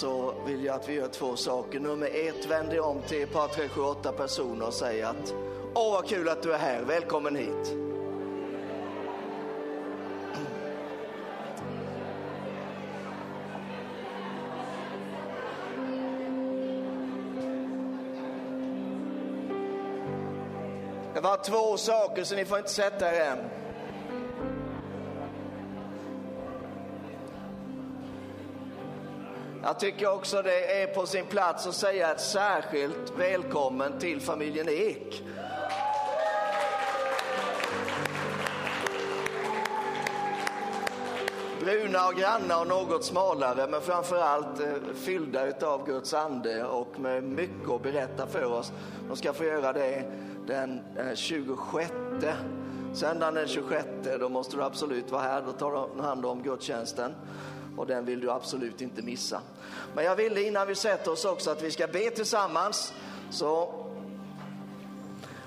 så vill jag att vi gör två saker. Nummer ett, vänder jag om till ett par, tre, sju, åtta personer och säger att Åh, vad kul att du är här. Välkommen hit. Det var två saker så ni får inte sätta er än. Jag tycker också det är på sin plats att säga ett särskilt välkommen till familjen Ek. Bruna och granna och något smalare men framförallt eh, fyllda av Guds ande och med mycket att berätta för oss. De ska få göra det den eh, 26. Söndagen den 26, då måste du absolut vara här. Då tar de hand om gudstjänsten och den vill du absolut inte missa. Men jag ville innan vi sätter oss också att vi ska be tillsammans. Så,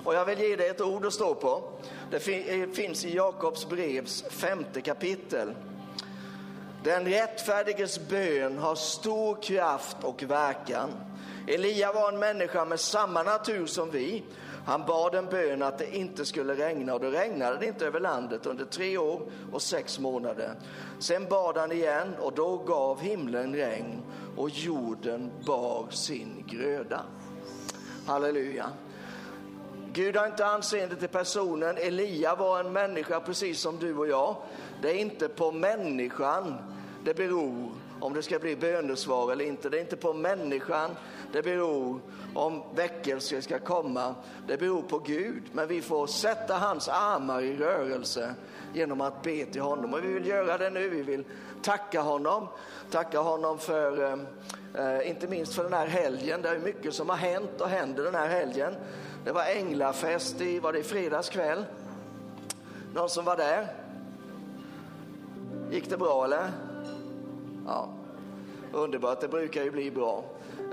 och jag vill ge dig ett ord att stå på. Det eh, finns i Jakobs brevs femte kapitel. Den rättfärdiges bön har stor kraft och verkan. Elia var en människa med samma natur som vi. Han bad en bön att det inte skulle regna och då regnade det inte över landet under tre år och sex månader. Sen bad han igen och då gav himlen regn och jorden bar sin gröda. Halleluja. Gud har inte anseende till personen. Elia var en människa precis som du och jag. Det är inte på människan det beror om det ska bli bönesvar eller inte. Det är inte på människan det beror om väckelse ska komma. Det beror på Gud. Men vi får sätta hans armar i rörelse genom att be till honom. Och vi vill göra det nu. Vi vill tacka honom. Tacka honom för, eh, eh, inte minst för den här helgen. Det är mycket som har hänt och händer den här helgen. Det var änglafest i, var det i fredags kväll? Någon som var där? Gick det bra eller? Ja, underbart, det brukar ju bli bra.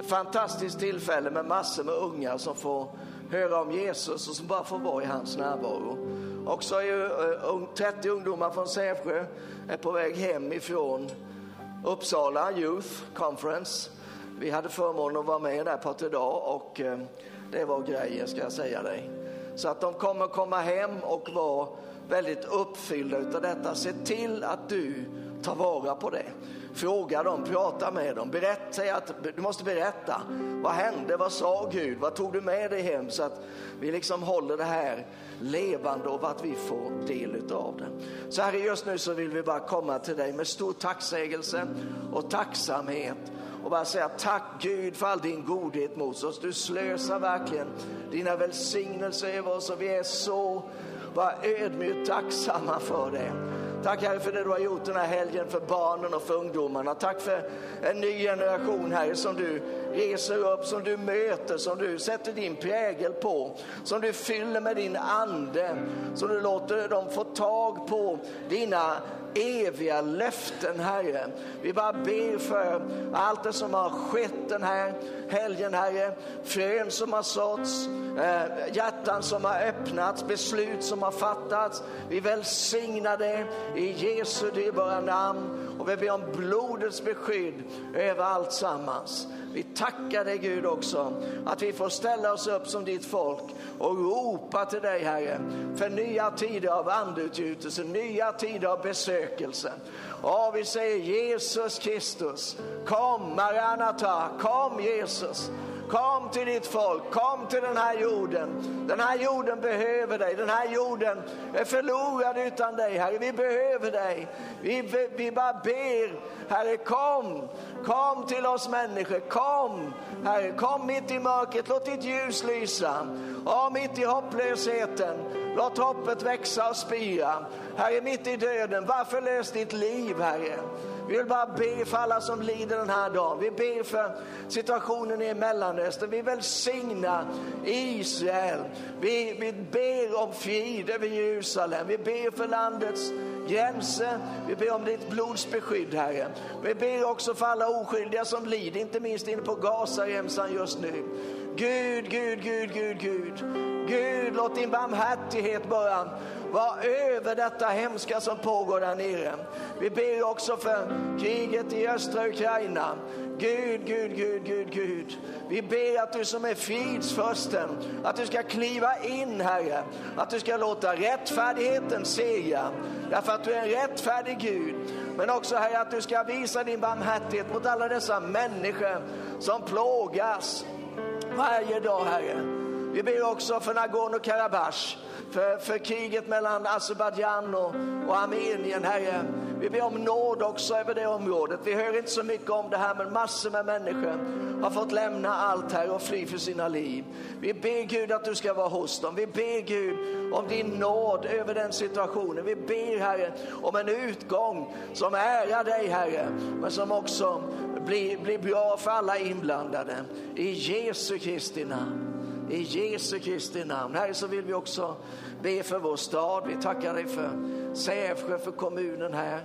Fantastiskt tillfälle med massor med unga som får höra om Jesus och som bara får vara i hans närvaro. Också är 30 eh, ungdomar från Sävsjö är på väg hem ifrån Uppsala Youth Conference. Vi hade förmånen att vara med där på ett dag och eh, det var grejer ska jag säga dig. Så att de kommer komma hem och vara väldigt uppfyllda av detta. Se till att du tar vara på det. Fråga dem, prata med dem, berätta att du måste berätta. Vad hände? Vad sa Gud? Vad tog du med dig hem? Så att vi liksom håller det här levande och att vi får del av det. Så här just nu så vill vi bara komma till dig med stor tacksägelse och tacksamhet och bara säga tack Gud för all din godhet mot oss. Du slösar verkligen dina välsignelser över oss och vi är så bara ödmjukt tacksamma för det. Tack Herre för det du har gjort den här helgen för barnen och för ungdomarna. Tack för en ny generation Herre som du reser upp, som du möter, som du sätter din prägel på, som du fyller med din ande, som du låter dem få tag på dina eviga löften, Herre. Vi bara ber för allt det som har skett den här helgen, Herre. Frön som har såtts, eh, hjärtan som har öppnats, beslut som har fattats. Vi välsignar det i Jesu dyrbara namn och vi ber om blodets beskydd över allt sammans. Vi tackar dig Gud också att vi får ställa oss upp som ditt folk och ropa till dig Herre för nya tider av andeutgjutelse, nya tider av besökelse. Och vi säger Jesus Kristus, kom Maranata, kom Jesus. Kom till ditt folk, kom till den här jorden. Den här jorden behöver dig, den här jorden är förlorad utan dig Herre. Vi behöver dig. Vi, vi bara ber, Herre kom, kom till oss människor, kom Herre, kom mitt i mörkret, låt ditt ljus lysa. Ja, mitt i hopplösheten, låt hoppet växa och spira. Herre, mitt i döden, varför lös ditt liv Herre? Vi vill bara be för alla som lider den här dagen. Vi ber för situationen i Mellanöstern. Vi välsignar Israel. Vi, vi ber om frid över Jerusalem. Vi ber för landets gränser. Vi ber om ditt blods beskydd, Herre. Vi ber också för alla oskyldiga som lider, inte minst inne på Gazaremsan just nu. Gud, Gud, Gud, Gud, Gud. Gud, låt din barmhärtighet bara vara över detta hemska som pågår där nere. Vi ber också för kriget i östra Ukraina. Gud, Gud, Gud, Gud, Gud. Vi ber att du som är fridsförsten, att du ska kliva in Herre. Att du ska låta rättfärdigheten segra. Därför att du är en rättfärdig Gud. Men också Herre att du ska visa din barmhärtighet mot alla dessa människor som plågas varje dag Herre. Vi ber också för Nagorno-Karabach för, för kriget mellan Azerbajdzjan och, och Armenien, Herre. Vi ber om nåd också över det området. Vi hör inte så mycket om det här, men massor med människor har fått lämna allt här och fly för sina liv. Vi ber Gud att du ska vara hos dem. Vi ber Gud om din nåd över den situationen. Vi ber Herre om en utgång som ärar dig Herre, men som också blir, blir bra för alla inblandade. I Jesu Kristi namn. I Jesu Kristi namn. Herre, så vill vi också be för vår stad. Vi tackar dig för Sävsjö, för kommunen här.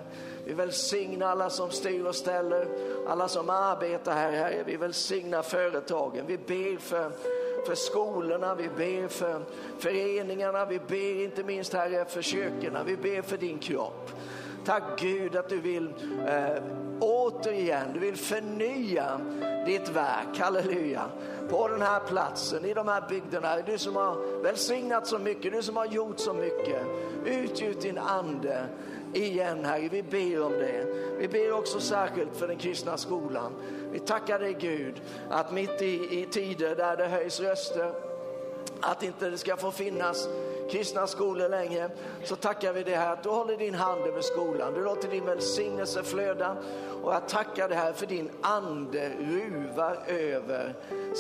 Vi välsignar alla som styr och ställer, alla som arbetar här, Herre. Vi välsignar företagen. Vi ber för för skolorna, vi ber för föreningarna, vi ber inte minst Herre för kyrkorna, vi ber för din kropp. Tack Gud att du vill eh, återigen, du vill förnya ditt verk, halleluja på den här platsen, i de här bygderna. Du som har välsignat så mycket, du som har gjort så mycket. Utgjut din ande igen Herre, vi ber om det. Vi ber också särskilt för den kristna skolan. Vi tackar dig Gud att mitt i, i tider där det höjs röster, att inte det ska få finnas kristna skolor längre, så tackar vi dig här att du håller din hand över skolan. Du låter din välsignelse flöda och jag tackar dig här för din ande ruvar över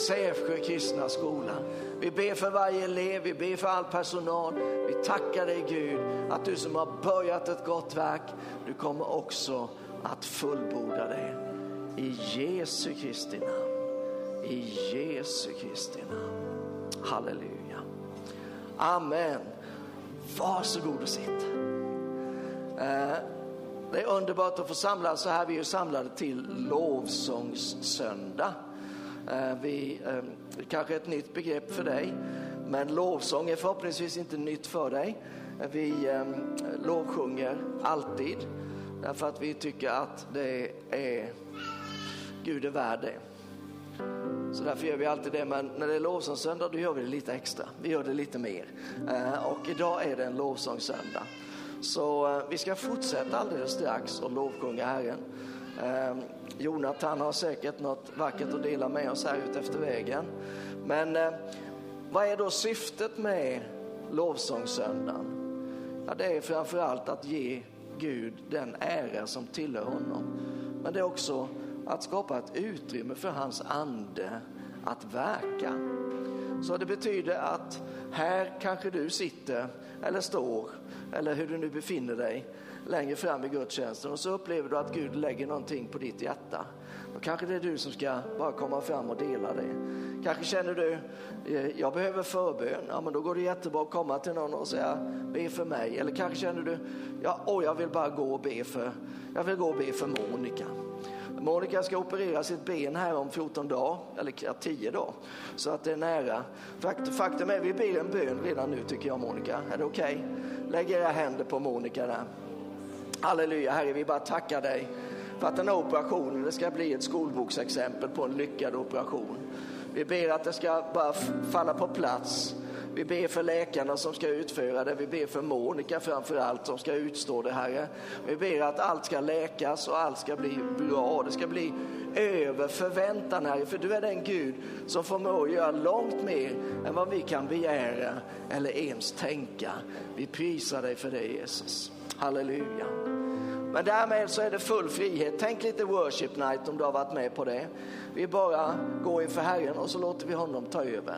Sävsjö kristna skola. Vi ber för varje elev, vi ber för all personal. Vi tackar dig Gud att du som har börjat ett gott verk, du kommer också att fullborda det. I Jesu Kristi namn. I Jesu Kristi namn. Halleluja. Amen. Varsågod och sitt. Eh, det är underbart att få samlas så här. Vi är samlade till lovsångssöndag. Eh, vi, ehm, kanske ett nytt begrepp för dig, men lovsång är förhoppningsvis inte nytt för dig. Eh, vi ehm, lovsjunger alltid därför att vi tycker att det är Gud är värd det. Så därför gör vi alltid det. Men när det är lovsångssöndag då gör vi det lite extra. Vi gör det lite mer. Eh, och idag är det en lovsångssöndag. Så eh, vi ska fortsätta alldeles strax och lovsjunga Herren. Eh, Jonathan har säkert något vackert att dela med oss här ute efter vägen. Men vad är då syftet med lovsångssöndagen? Ja, det är framför allt att ge Gud den ära som tillhör honom. Men det är också att skapa ett utrymme för hans ande att verka. Så det betyder att här kanske du sitter eller står eller hur du nu befinner dig längre fram i gudstjänsten och så upplever du att Gud lägger någonting på ditt hjärta. Då kanske det är du som ska bara komma fram och dela det. Kanske känner du, eh, jag behöver förbön. Ja, men då går det jättebra att komma till någon och säga, be för mig. Eller kanske känner du, ja, åh, jag vill bara gå och be för, jag vill gå och be för Monica. Monica ska operera sitt ben här om 14 dagar, eller 10 dagar. Så att det är nära. Faktum är, vi ber en bön redan nu tycker jag Monica. Är det okej? Okay? Lägg era händer på Monica där. Halleluja, Herre, vi bara tackar dig för att den här operationen det ska bli ett skolboksexempel på en lyckad operation. Vi ber att det ska bara falla på plats vi ber för läkarna som ska utföra det. Vi ber för Monica framför allt som ska utstå det, Herre. Vi ber att allt ska läkas och allt ska bli bra. Det ska bli över förväntan, Herre. För du är den Gud som förmår göra långt mer än vad vi kan begära eller ens tänka. Vi prisar dig för det, Jesus. Halleluja. Men därmed så är det full frihet. Tänk lite worship night om du har varit med på det. Vi bara går inför Herren och så låter vi honom ta över.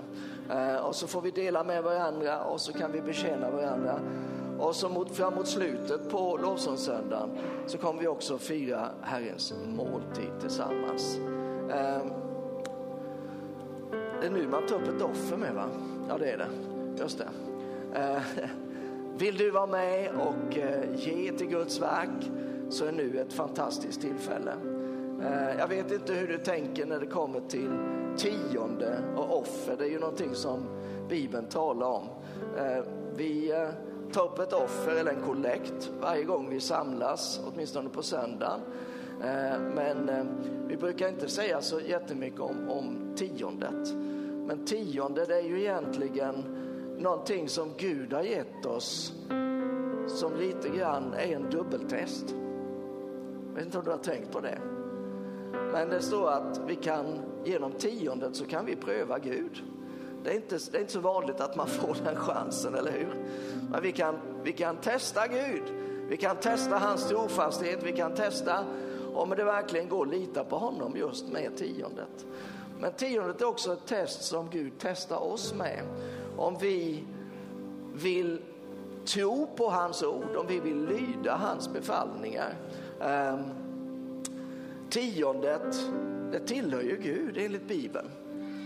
Eh, och så får vi dela med varandra och så kan vi betjäna varandra. Och så mot, framåt slutet på lovsångssöndagen så kommer vi också fira Herrens måltid tillsammans. Eh, det är nu man tar upp ett offer med va? Ja det är det, just det. Eh, vill du vara med och eh, ge till Guds verk så är nu ett fantastiskt tillfälle. Eh, jag vet inte hur du tänker när det kommer till tionde och offer, det är ju någonting som Bibeln talar om. Eh, vi eh, tar upp ett offer eller en kollekt varje gång vi samlas, åtminstone på söndagen. Eh, men vi brukar inte säga så jättemycket om, om tiondet. Men tionde det är ju egentligen någonting som Gud har gett oss som lite grann är en dubbeltest. Jag vet inte om du har tänkt på det. Men det står att vi kan genom tiondet så kan vi pröva Gud. Det är, inte, det är inte så vanligt att man får den chansen, eller hur? Men vi kan, vi kan testa Gud. Vi kan testa hans trofasthet. Vi kan testa om det verkligen går att lita på honom just med tiondet. Men tiondet är också ett test som Gud testar oss med. Om vi vill tro på hans ord, om vi vill lyda hans befallningar. Um, tiondet, det tillhör ju Gud enligt Bibeln.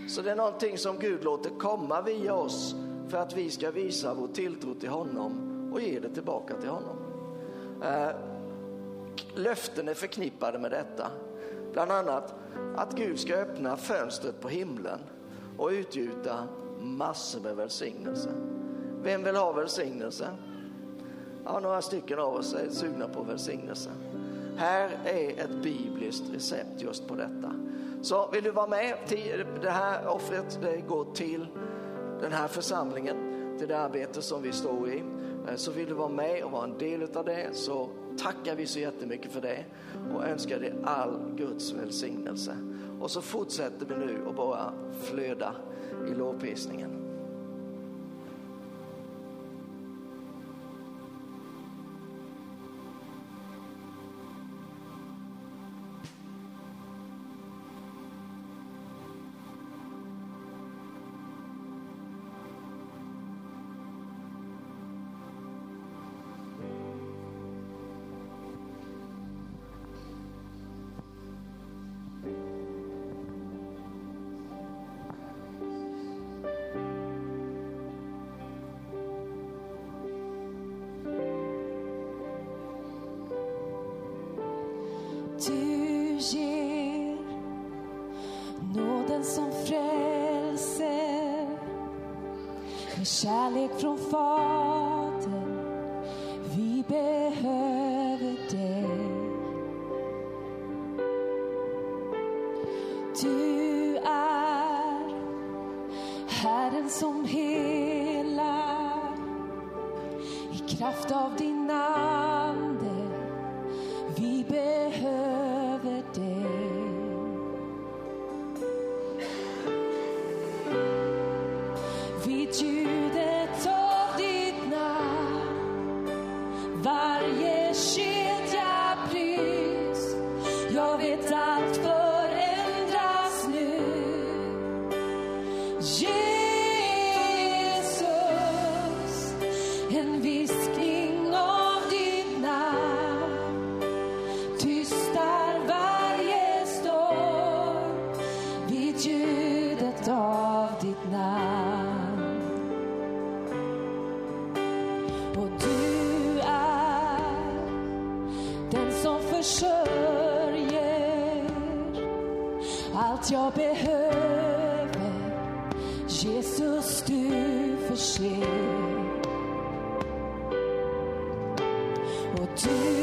Så det är någonting som Gud låter komma via oss för att vi ska visa vår tilltro till honom och ge det tillbaka till honom. Eh, löften är förknippade med detta. Bland annat att Gud ska öppna fönstret på himlen och utgjuta massor med välsignelse. Vem vill ha välsignelse? Ja, några stycken av oss är sugna på välsignelse. Här är ett bibliskt recept just på detta. Så vill du vara med? Det här offret det går till den här församlingen, till det arbete som vi står i. Eh, så vill du vara med och vara en del av det så tackar vi så jättemycket för det och önskar dig all Guds välsignelse. Och så fortsätter vi nu att bara flöda i lovprisningen. Allt jag behöver. Jesus, du förser. Och du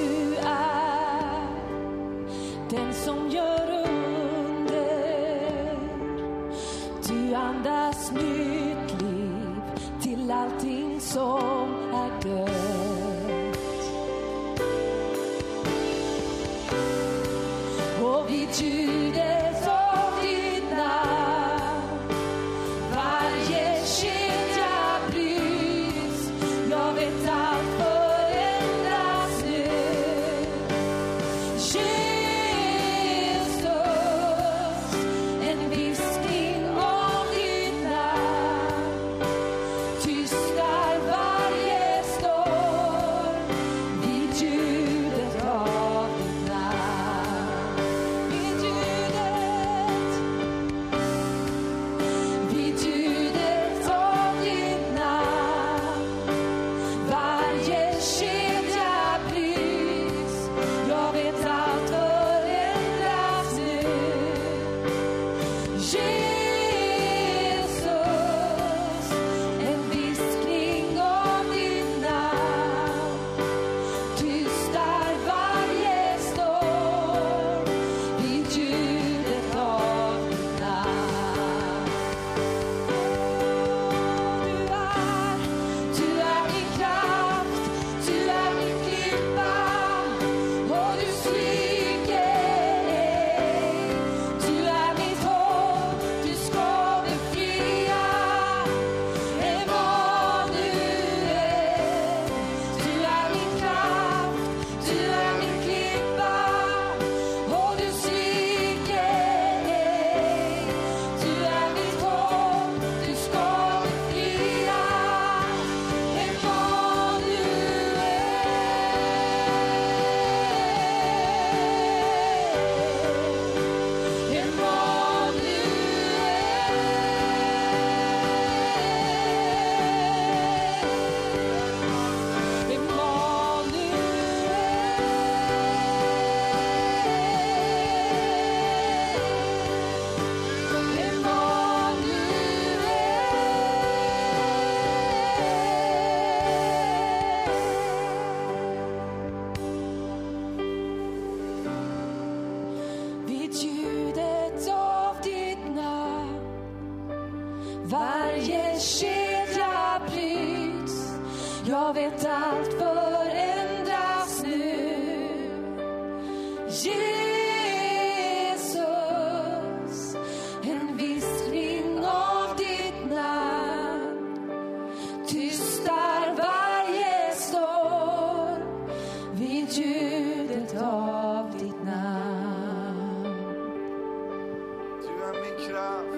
är min kraft.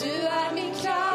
Du är min kraft,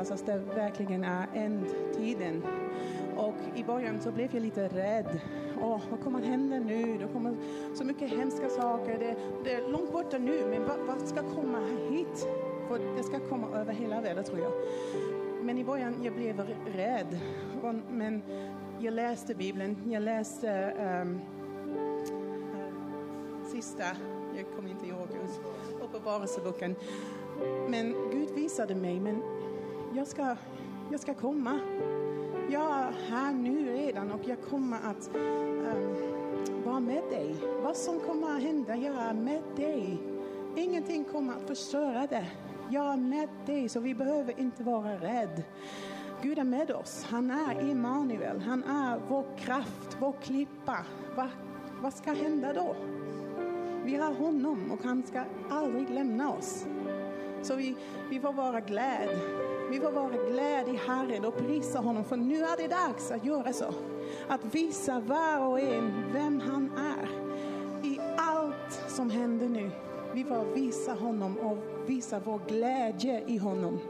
Jesus, att det verkligen är ändtiden. Och i början så blev jag lite rädd. Åh, vad kommer att hända nu? Det kommer så mycket hemska saker. Det, det är långt borta nu, men vad, vad ska komma hit? För det ska komma över hela världen tror jag. Men i början jag blev rädd. Och- Men jag läste Bibeln. Jag läste um, sista, jag kommer inte ihåg, Uppenbarelseboken. Men Gud visade mig, men jag ska, jag ska komma. Jag är här nu redan och jag kommer att um, vara med dig. Vad som kommer att hända, jag är med dig. Ingenting kommer att förstöra det. Jag är med dig, så vi behöver inte vara rädda. Gud är med oss. Han är Immanuel. Han är vår kraft, vår klippa. Va, vad ska hända då? Vi har honom och han ska aldrig lämna oss. Så vi, vi får vara glada. Vi får vara glad i Herren och prisa honom för nu är det dags att göra så. Att visa var och en vem han är. I allt som händer nu. Vi får visa honom och visa vår glädje i honom.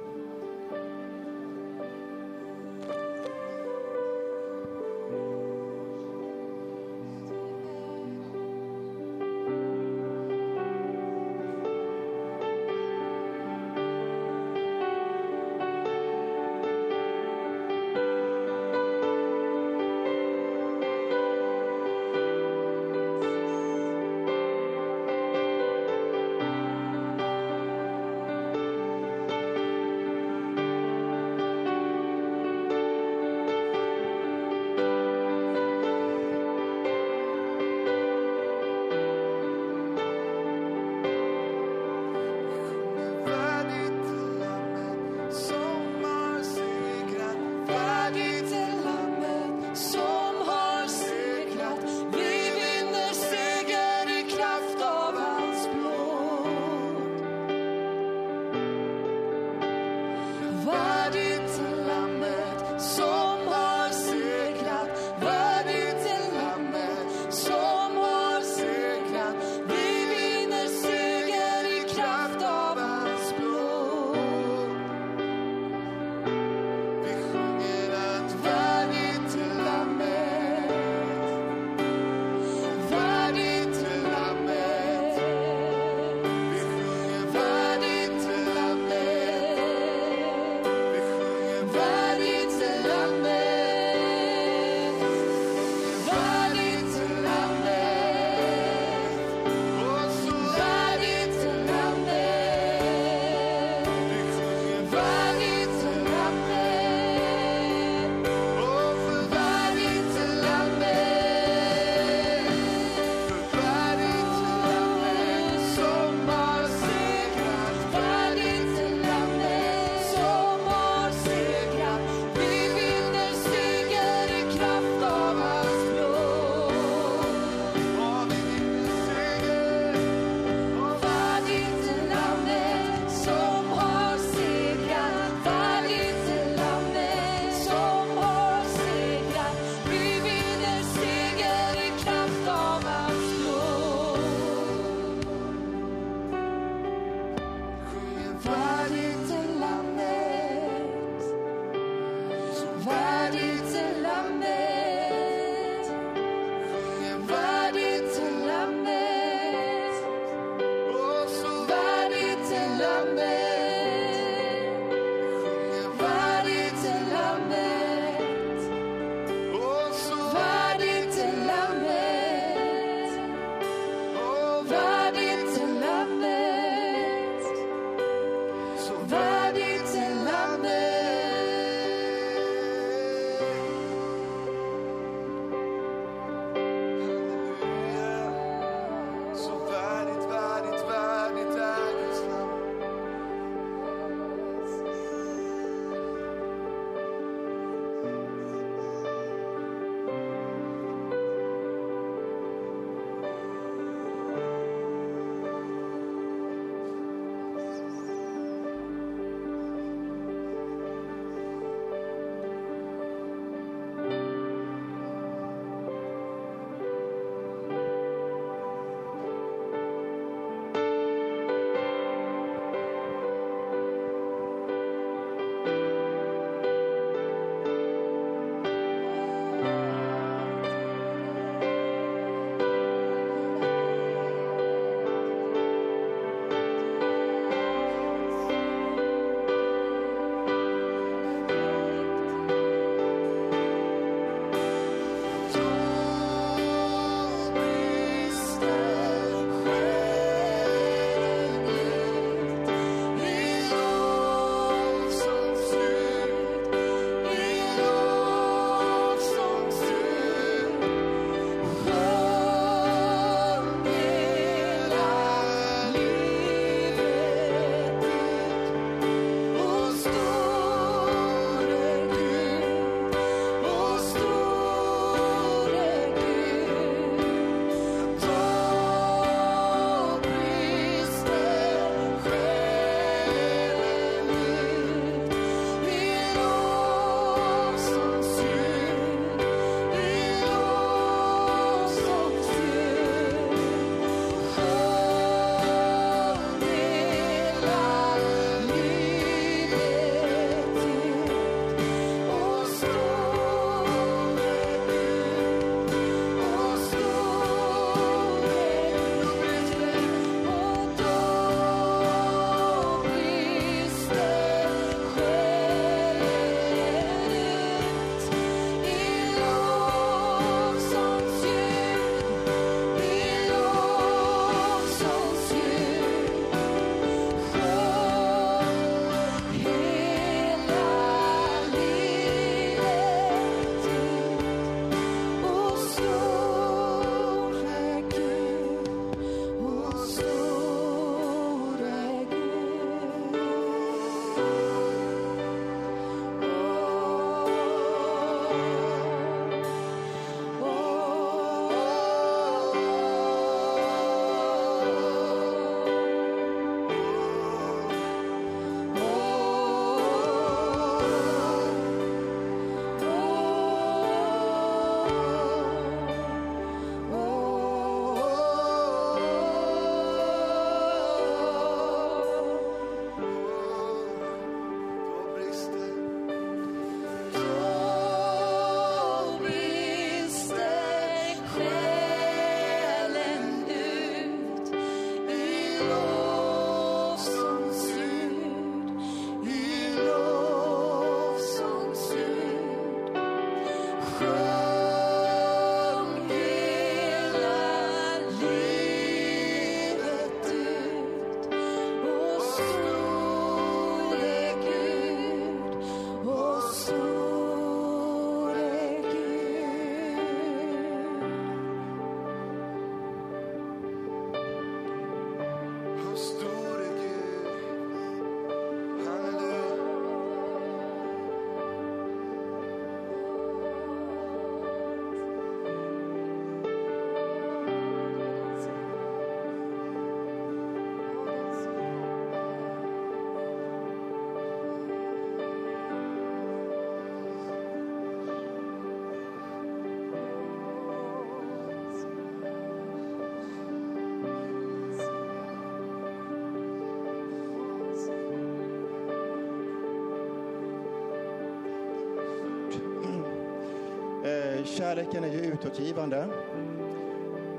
kärleken är ju utåtgivande.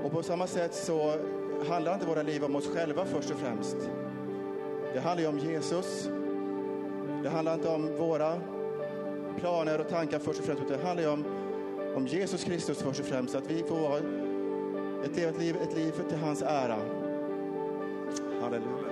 Och på samma sätt så handlar inte våra liv om oss själva först och främst. Det handlar ju om Jesus. Det handlar inte om våra planer och tankar först och främst, utan det handlar ju om, om Jesus Kristus först och främst. Att vi får ett ett liv, ett liv till hans ära. Halleluja.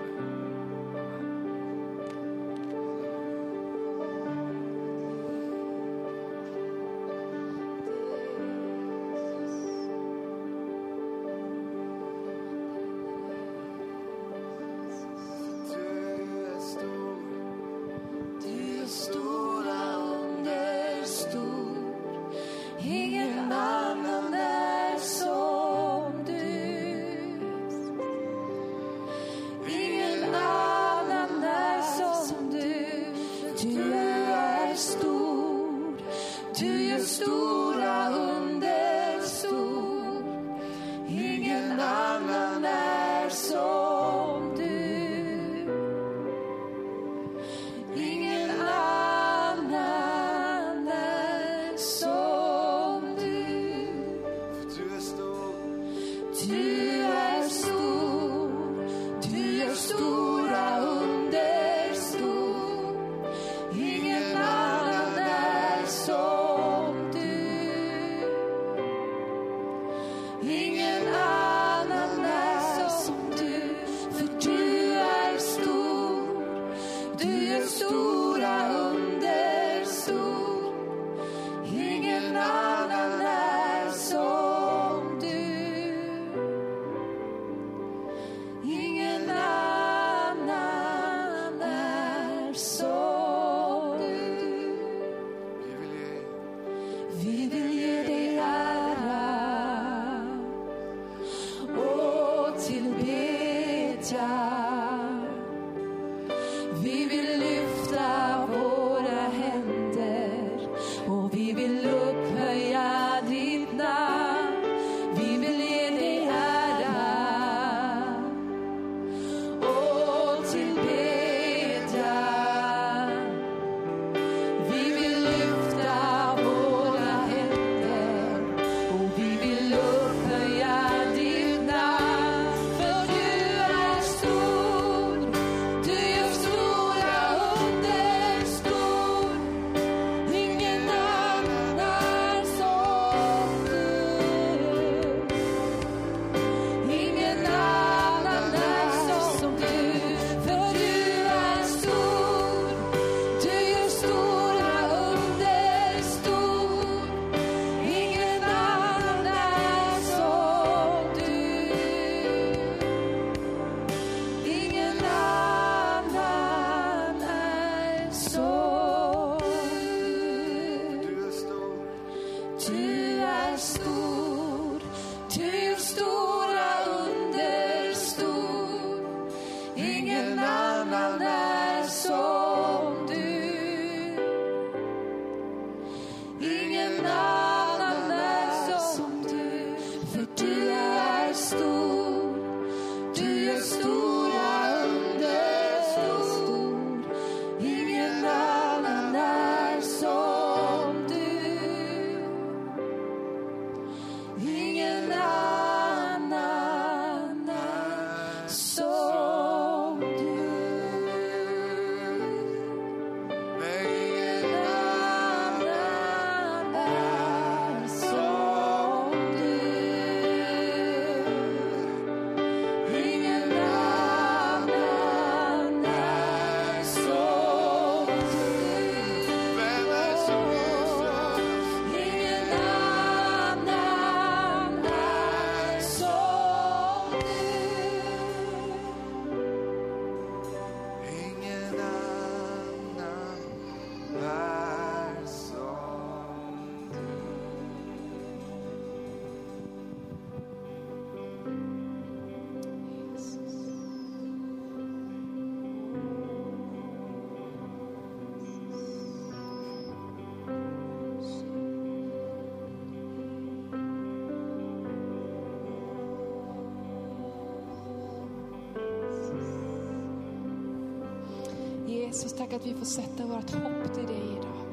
Tack att vi får sätta vårt hopp till dig idag.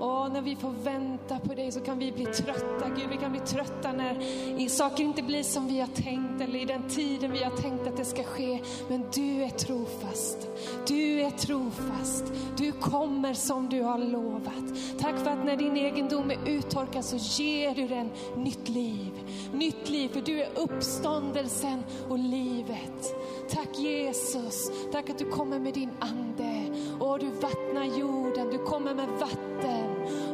Och när vi får vänta på dig så kan vi bli trötta. Gud, vi kan bli trötta när saker inte blir som vi har tänkt eller i den tiden vi har tänkt att det ska ske. Men du är trofast. Du är trofast. Du kommer som du har lovat. Tack för att när din egendom är uttorkad så ger du den nytt liv. Nytt liv, för du är uppståndelsen och livet. Tack Jesus, tack att du kommer med din ande och du vattnar jorden, du kommer med vatten.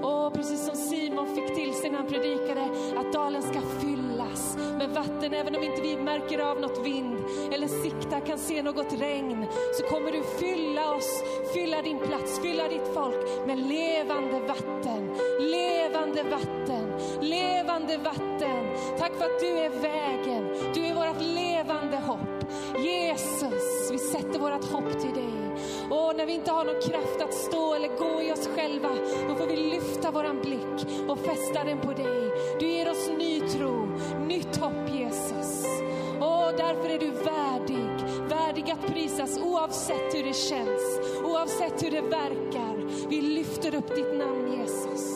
Och precis som Simon fick till sig när han predikade att dalen ska fyllas med vatten. Även om inte vi märker av något vind eller siktar, kan se något regn, så kommer du fylla oss, fylla din plats, fylla ditt folk med levande vatten. Levande vatten, levande vatten. Tack för att du är vägen, du är vårt levande hopp. Jesus, sätter vårt hopp till dig. Och när vi inte har någon kraft att stå eller gå i oss själva, då får vi lyfta våran blick och fästa den på dig. Du ger oss ny tro, nytt hopp Jesus. Och därför är du värdig, värdig att prisas oavsett hur det känns, oavsett hur det verkar. Vi lyfter upp ditt namn Jesus.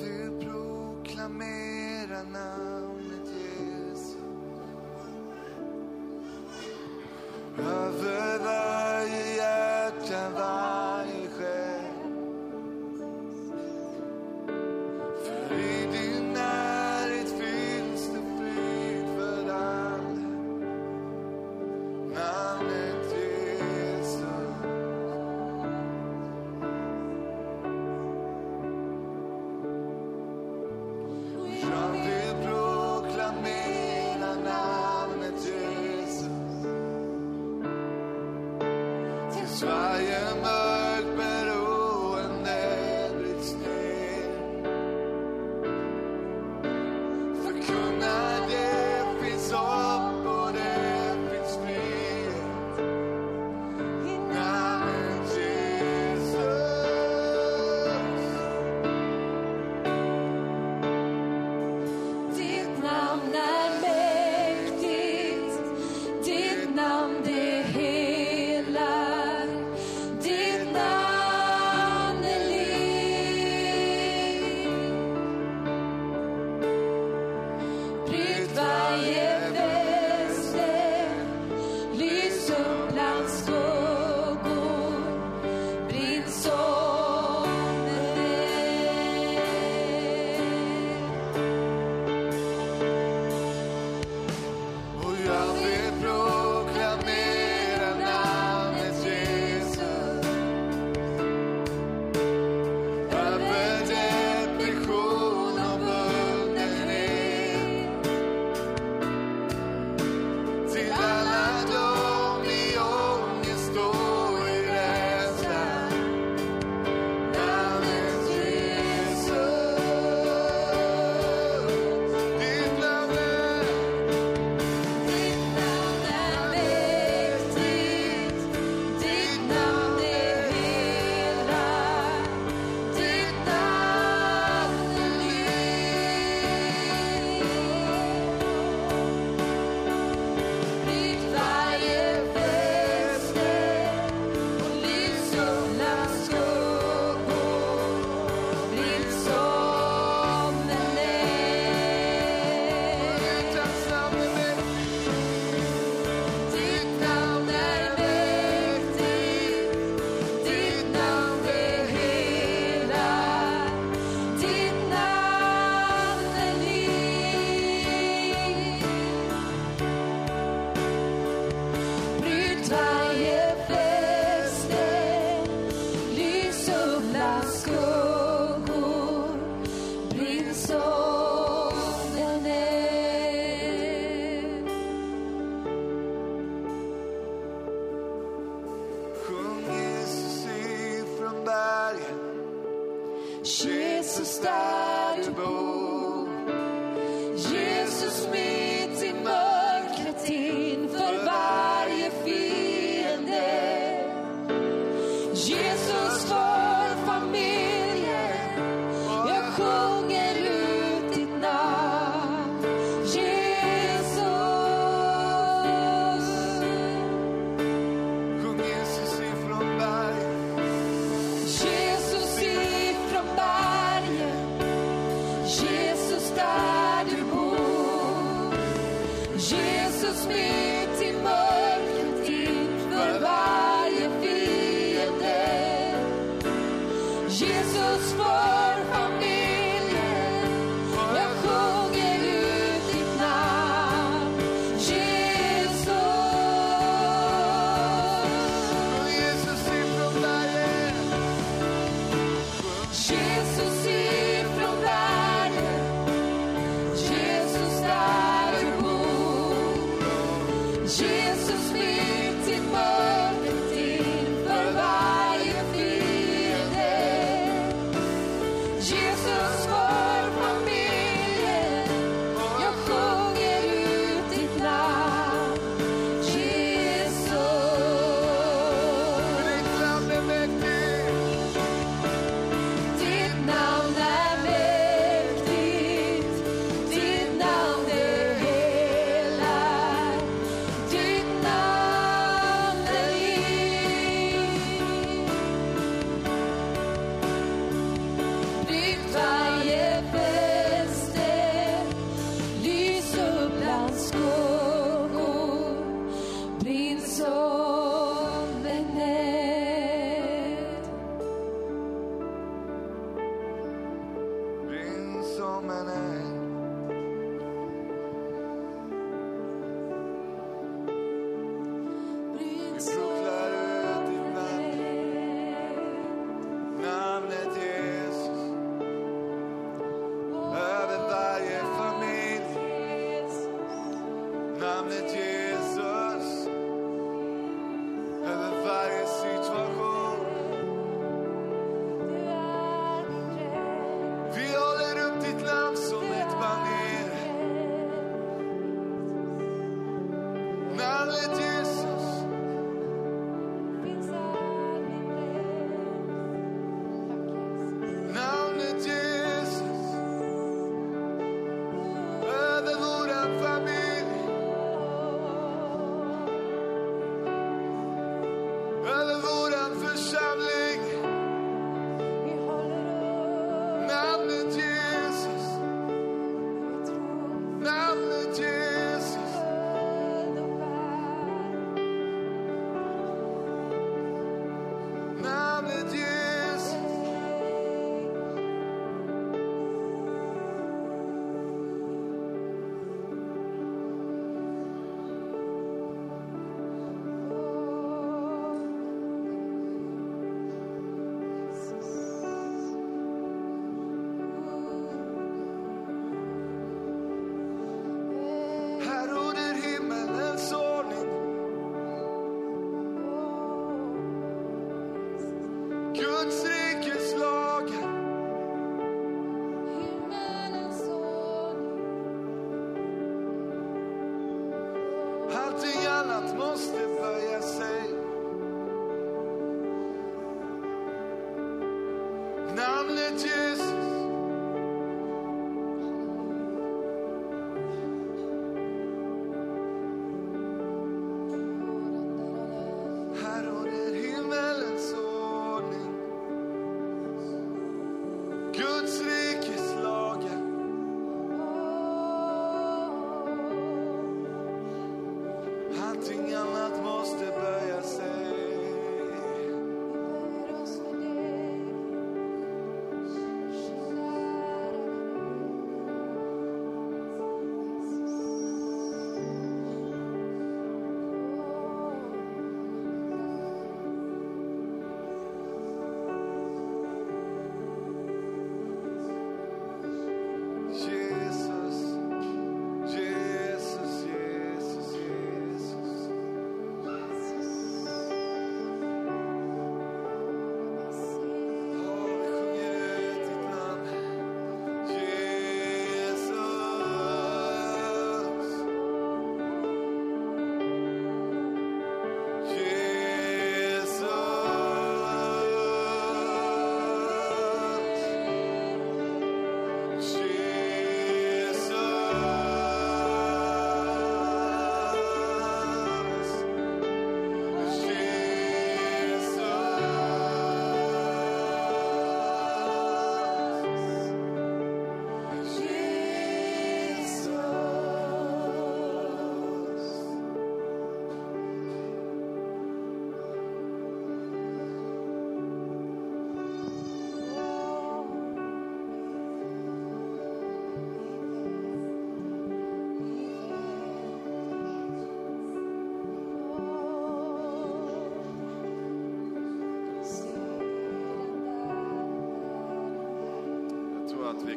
Vill proklamera namn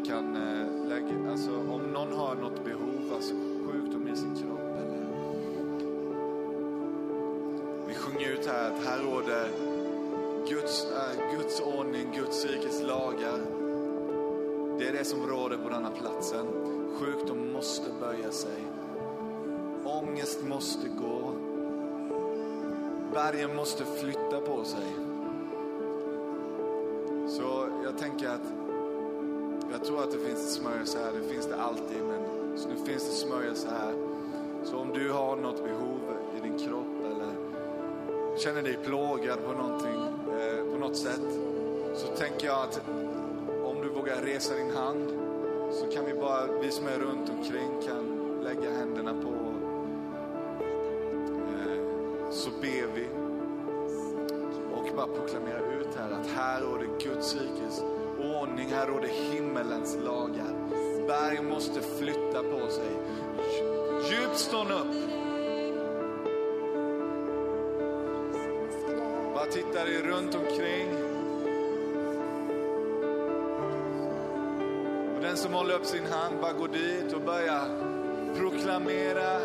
kan eh, lägga, alltså om någon har något behov, alltså sjukdom i sin kropp eller... Vi sjunger ut här att här råder Guds, äh, Guds ordning, Guds rikes lagar. Det är det som råder på denna platsen. Sjukdom måste böja sig. Ångest måste gå. Bergen måste flytta på sig. Smörjelse här, det finns det alltid, men så nu finns det smörjelse här. Så om du har något behov i din kropp eller känner dig plågad på någonting, eh, på något sätt, så tänker jag att om du vågar resa din hand så kan vi bara, vi som är runt omkring kan lägga händerna på, eh, så ber vi och bara proklamerar ut här att här råder Guds rikes ordning, här råder himmelens lagar. Berg måste flytta på sig. Djupt stånd upp. Bara titta dig runt omkring. Och den som håller upp sin hand, bara gå dit och börja proklamera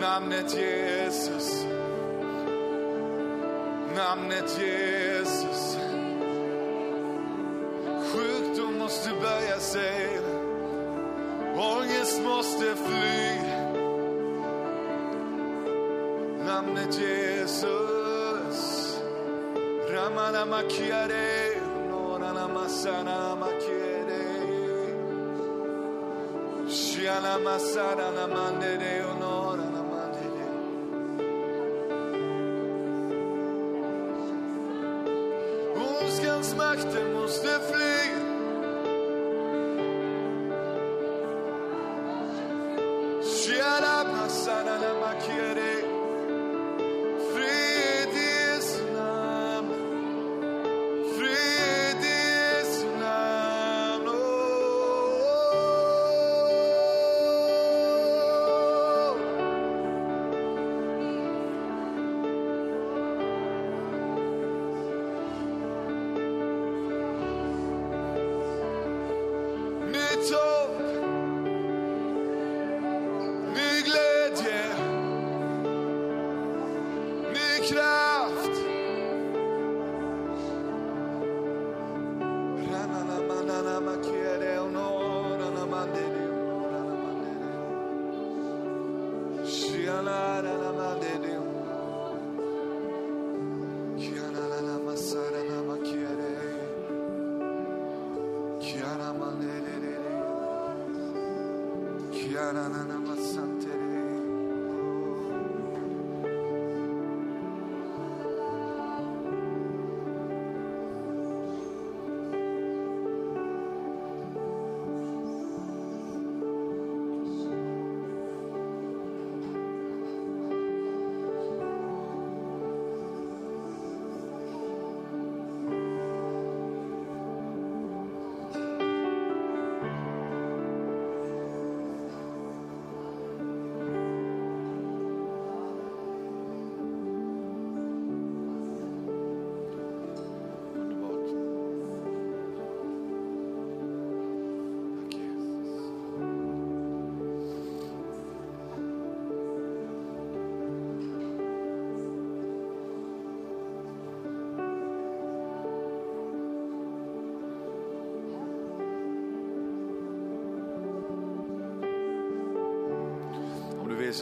namnet Jesus. Namnet Jesus. Ångest måste fly. Namnet Jesus. Ramana makiare. Norana masana makiare. Shiana masana namandere. Norana mandere. Ondskans makter måste fly.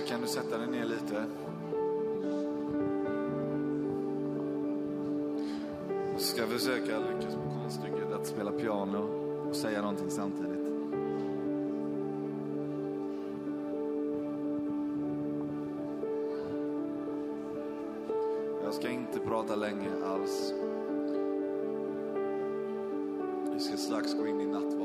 Kan du sätta dig ner lite. Och så ska jag försöka lyckas med konststycket att spela piano och säga någonting samtidigt. Jag ska inte prata länge alls. Vi ska strax gå in i nattvarden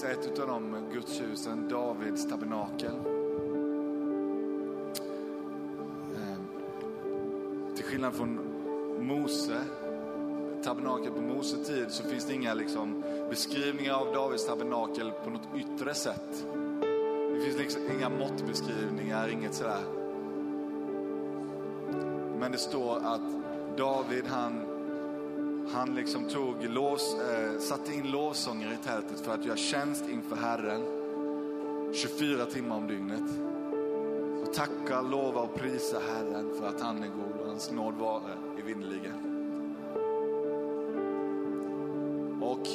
finns ett av de gudshusen, Davids tabernakel. Ehm, till skillnad från Mose, tabernakel på Mose tid, så finns det inga liksom, beskrivningar av Davids tabernakel på något yttre sätt. Det finns liksom inga måttbeskrivningar, inget sådär. Men det står att David han, han liksom tog lås, eh, satte in lovsånger i tältet för att göra tjänst inför Herren 24 timmar om dygnet. Och tacka, lova och prisa Herren för att han är god och hans nåd varar evinnerligen. Och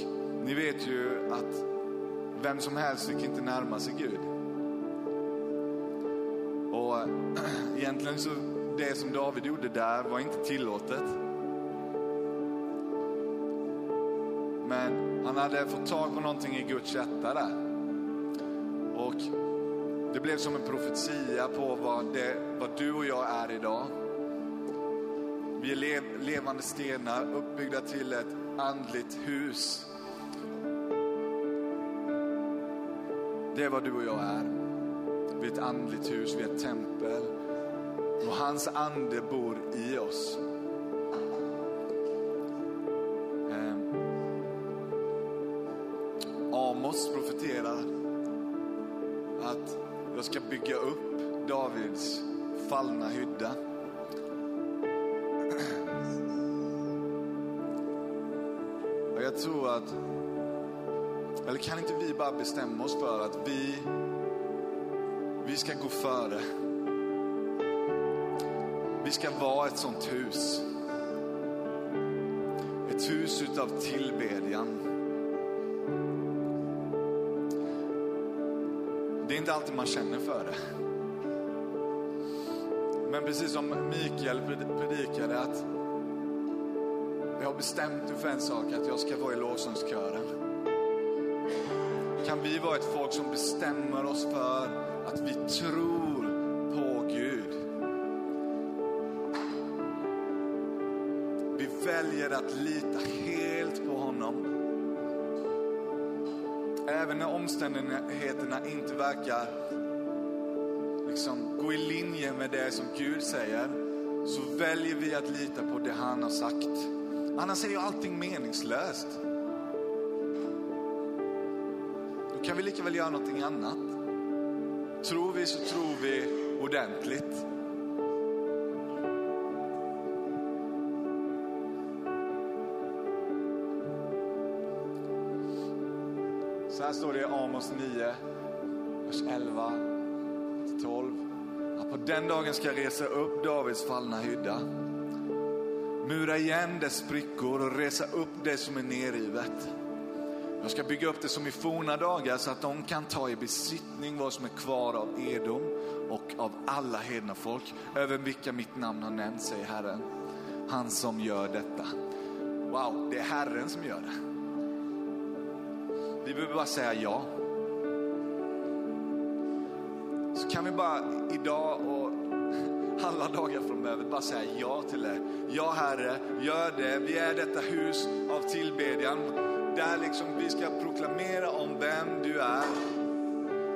ni vet ju att vem som helst fick inte närma sig Gud. Och eh, egentligen så, det som David gjorde där var inte tillåtet. Han hade fått tag på någonting i Guds hjärta där. Och det blev som en profetia på vad, det, vad du och jag är idag. Vi är lev, levande stenar uppbyggda till ett andligt hus. Det är vad du och jag är. Vi är ett andligt hus, vi är ett tempel. Och hans ande bor i oss. Fallna hydda. Och jag tror att, eller kan inte vi bara bestämma oss för att vi, vi ska gå före. Vi ska vara ett sånt hus. Ett hus utav tillbedjan. Det är inte alltid man känner för det. Men precis som Mikael predikade att jag har bestämt mig för en sak, att jag ska vara i lovsångskören. Kan vi vara ett folk som bestämmer oss för att vi tror på Gud? Vi väljer att lita helt på honom. Även när omständigheterna inte verkar gå i linje med det som Gud säger så väljer vi att lita på det han har sagt. Annars är ju allting meningslöst. Då kan vi lika väl göra någonting annat. Tror vi så tror vi ordentligt. Så här står det i Amos 9, vers 11 till 12. Att på den dagen ska jag resa upp Davids fallna hydda. Mura igen dess sprickor och resa upp det som är nerrivet. Jag ska bygga upp det som i forna dagar så att de kan ta i besittning vad som är kvar av Edom och av alla hedna folk över vilka mitt namn har nämnts, säger Herren. Han som gör detta. Wow, det är Herren som gör det. Vi behöver bara säga ja. Kan vi bara idag och alla dagar framöver bara säga ja till det. Ja Herre, gör det. Vi är detta hus av tillbedjan där liksom vi ska proklamera om vem du är.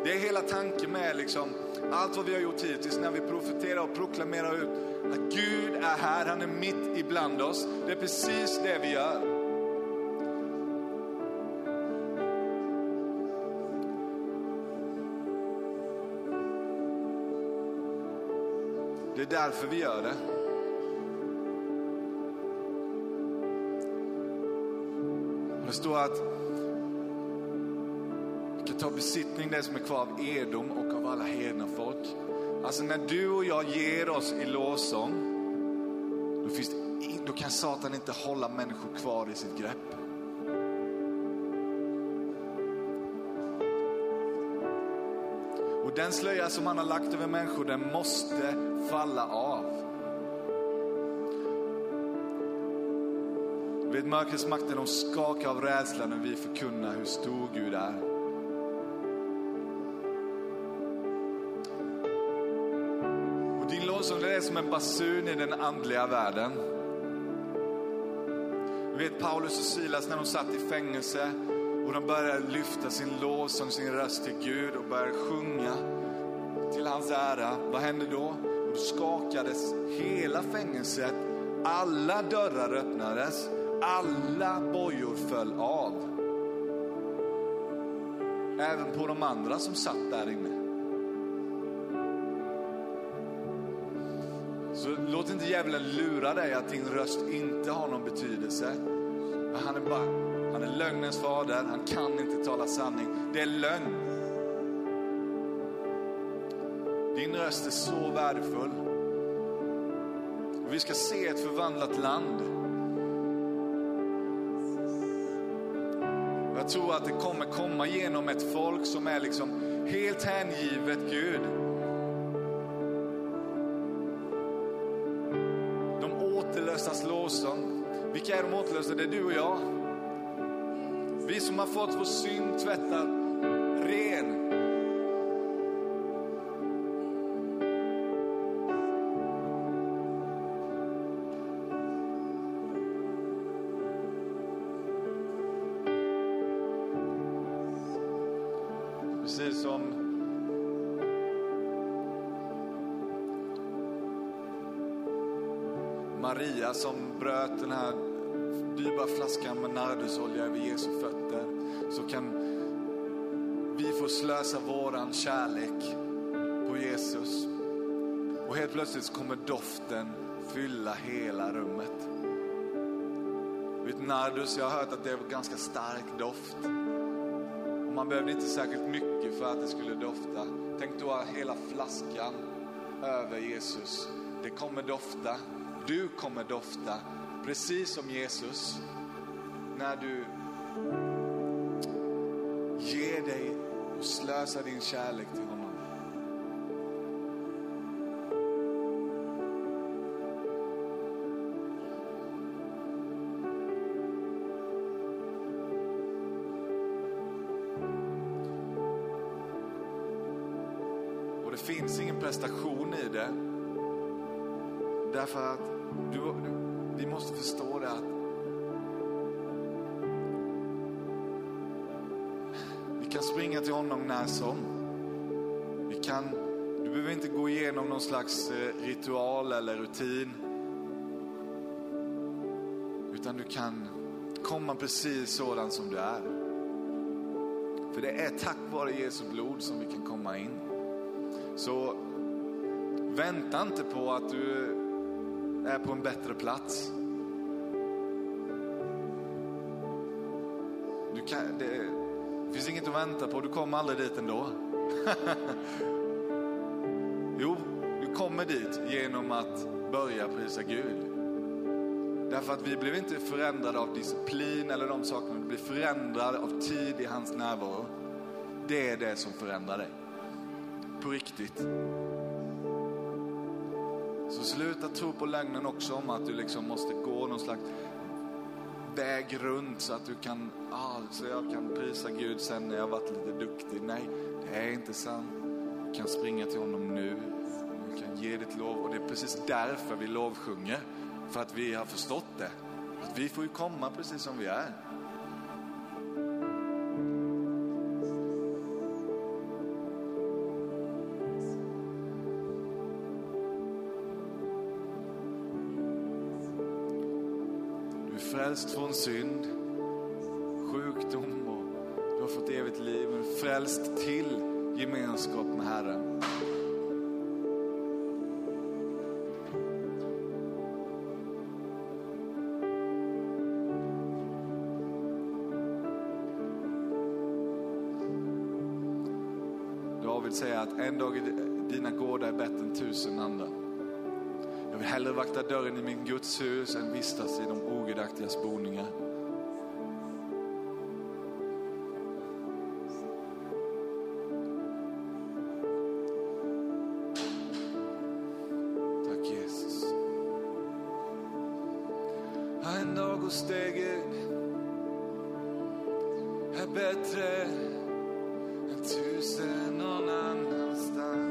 Det är hela tanken med liksom allt vad vi har gjort hittills när vi profeterar och proklamerar ut att Gud är här, han är mitt ibland oss. Det är precis det vi gör. Är därför vi gör det. Det står att vi kan ta besittning det som är kvar av Edom och av alla hedna folk. Alltså när du och jag ger oss i lovsång, då, finns det, då kan Satan inte hålla människor kvar i sitt grepp. Den slöja som han har lagt över människor, den måste falla av. Du vet, mörkrets makter de skakar av rädsla när vi förkunnar hur stor Gud är. Och din lovsång det är som en basun i den andliga världen. Du vet Paulus och Silas när de satt i fängelse och de började lyfta sin lovsång, sin röst till Gud och började sjunga till hans ära. Vad hände då? Då skakades hela fängelset. Alla dörrar öppnades. Alla bojor föll av. Även på de andra som satt där inne. Så låt inte djävulen lura dig att din röst inte har någon betydelse. Han är bara, han är lögnens fader, han kan inte tala sanning. Det är lögn. Din röst är så värdefull. Vi ska se ett förvandlat land. Jag tror att det kommer komma genom ett folk som är liksom helt hängivet Gud. De återlösas lovsång. Vilka är de återlösta? Det är du och jag. Vi som har fått vår synd tvättad ren. Precis som Maria som bröt den här dyrbara flaskan med nardusolja över Jesu fötter. Så kan vi få slösa våran kärlek på Jesus. Och helt plötsligt så kommer doften fylla hela rummet. Vet nardus, jag har hört att det är en ganska stark doft. Och man behövde inte särskilt mycket för att det skulle dofta. Tänk då hela flaskan över Jesus. Det kommer dofta. Du kommer dofta precis som Jesus. När du ger dig och slösar din kärlek till honom. Och det finns ingen prestation i det. Därför att du, du, vi måste förstå det att vi kan springa till honom när som. Vi kan, du behöver inte gå igenom någon slags eh, ritual eller rutin. Utan du kan komma precis sådan som du är. För det är tack vare Jesu blod som vi kan komma in. Så vänta inte på att du är på en bättre plats. Du kan, det, det finns inget att vänta på, du kommer aldrig dit ändå. jo, du kommer dit genom att börja prisa Gud. Därför att vi blev inte förändrade av disciplin eller de sakerna. vi blev förändrade av tid i hans närvaro. Det är det som förändrar dig. På riktigt. Sluta tro på lögnen också om att du liksom måste gå någon slags väg runt så att du kan, ah, så jag kan prisa Gud sen när jag varit lite duktig. Nej, det är inte sant. Du kan springa till honom nu. Du kan ge ditt lov och det är precis därför vi lovsjunger. För att vi har förstått det. Att vi får ju komma precis som vi är. Frälst från synd, sjukdom och du har fått evigt liv. Men frälst till gemenskap med Herren. David säger att en dag i dina gårdar är bättre än tusen andra. Jag vill hellre vakta dörren i min Guds hus än vistas i de ogudaktigas boningar. Tack Jesus. En dag och steget är bättre än tusen någon annanstans.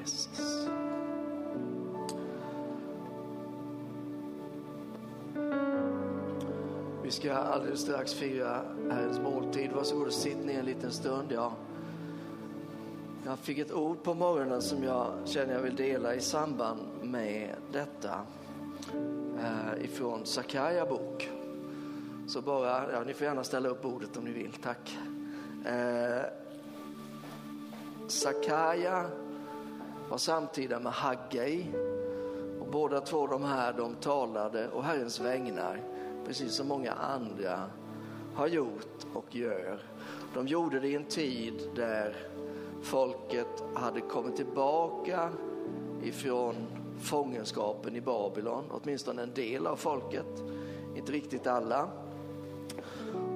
Jesus. Vi ska alldeles strax fira Herrens måltid. Varsågod och sitt ner en liten stund. Ja. Jag fick ett ord på morgonen som jag känner jag vill dela i samband med detta. Eh, ifrån Sakarja bok. Så bara, ja, ni får gärna ställa upp bordet om ni vill, tack. Eh, Sakarja var samtida med Haggai och båda två de här de talade och Herrens vägnar, precis som många andra har gjort och gör. De gjorde det i en tid där folket hade kommit tillbaka ifrån fångenskapen i Babylon, åtminstone en del av folket, inte riktigt alla.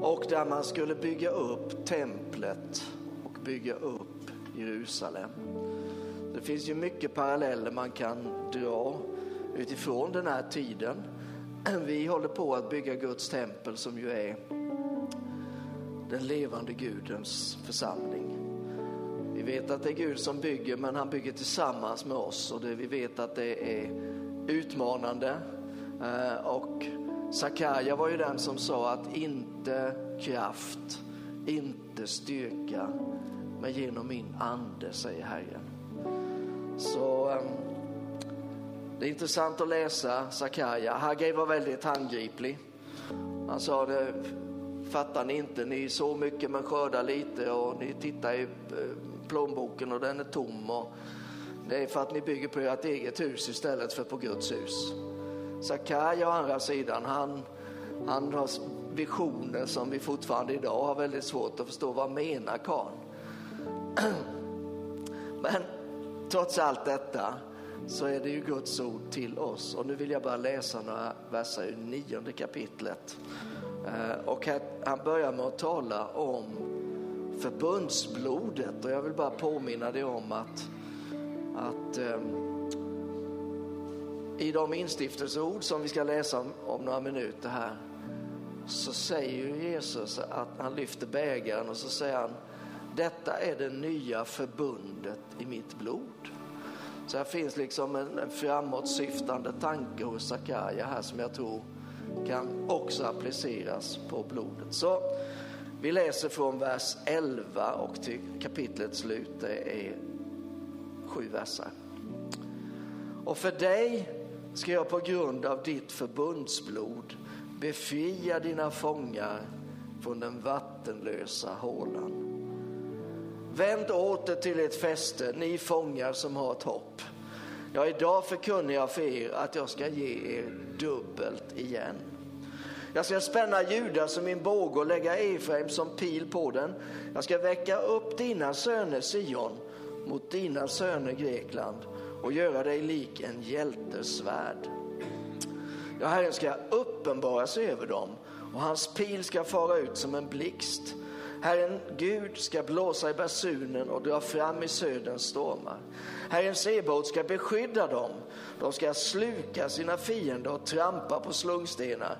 Och där man skulle bygga upp templet och bygga upp Jerusalem. Det finns ju mycket paralleller man kan dra utifrån den här tiden. Vi håller på att bygga Guds tempel som ju är den levande Gudens församling. Vi vet att det är Gud som bygger, men han bygger tillsammans med oss och det, vi vet att det är utmanande. Eh, och Sakarja var ju den som sa att inte kraft, inte styrka, men genom min ande, säger Herren. Så ehm, det är intressant att läsa Sakarja. Hagge var väldigt handgriplig. Han sa det, fattar ni inte, ni så mycket men skördar lite och ni tittar i eh, plånboken och den är tom. Och det är för att ni bygger på ert eget hus istället för på Guds hus. Sakarja å andra sidan, han, han har visioner som vi fortfarande idag har väldigt svårt att förstå. Vad menar karln? Men trots allt detta så är det ju Guds ord till oss. Och nu vill jag bara läsa några verser ur nionde kapitlet. Eh, och här, han börjar med att tala om förbundsblodet och jag vill bara påminna dig om att, att eh, i de instiftelseord som vi ska läsa om, om några minuter här så säger ju Jesus att han lyfter bägaren och så säger han detta är det nya förbundet i mitt blod. Så här finns liksom en, en framåtsyftande tanke hos Sakarja här som jag tror kan också appliceras på blodet. Så vi läser från vers 11 och till kapitlets slut, det är sju verser. Och för dig ska jag på grund av ditt förbundsblod befria dina fångar från den vattenlösa hålan. Vänd åter till ert fäste, ni fångar som har ett hopp. Ja, idag förkunnar jag för er att jag ska ge er dubbelt igen. Jag ska spänna Juda som min båge och lägga Efraim som pil på den. Jag ska väcka upp dina söner Sion mot dina söner Grekland och göra dig lik en hjältesvärd. Ja, Herren ska uppenbara sig över dem och hans pil ska fara ut som en blixt. Herren Gud ska blåsa i basunen och dra fram i söderns stormar. Herren Sebaot ska beskydda dem. De ska sluka sina fiender och trampa på slungstenar.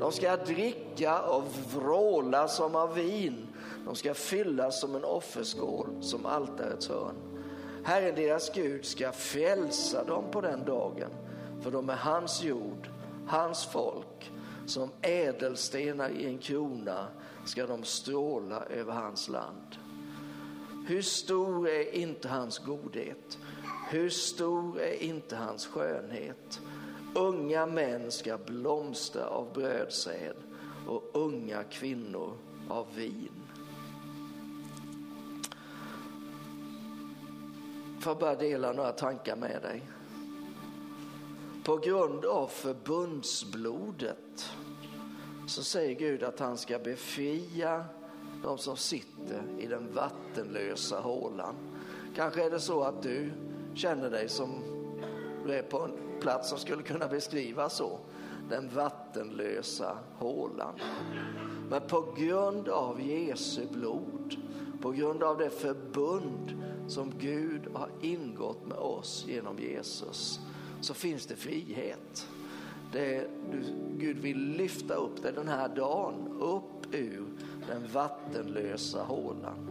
De ska dricka och vråla som av vin. De ska fyllas som en offerskål, som altarets hörn. Herren deras Gud ska frälsa dem på den dagen, för de är hans jord, hans folk. Som ädelstenar i en krona ska de stråla över hans land. Hur stor är inte hans godhet? Hur stor är inte hans skönhet? Unga män ska blomstra av brödsäd och unga kvinnor av vin. Får jag bara dela några tankar med dig. På grund av förbundsblodet så säger Gud att han ska befria de som sitter i den vattenlösa hålan. Kanske är det så att du känner dig som du är på en plats som skulle kunna beskrivas så. Den vattenlösa hålan. Men på grund av Jesu blod, på grund av det förbund som Gud har ingått med oss genom Jesus, så finns det frihet. Det, du, Gud vill lyfta upp dig den här dagen, upp ur den vattenlösa hålan.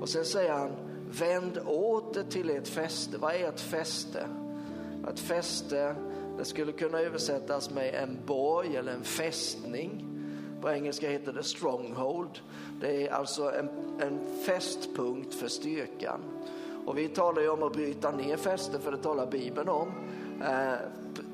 Och sen säger han, vänd åter till ert fäste. Vad är ett fäste? Ett fäste, det skulle kunna översättas med en borg eller en fästning. På engelska heter det stronghold. Det är alltså en, en fästpunkt för styrkan. Och vi talar ju om att bryta ner fästen, för det talar Bibeln om. Eh,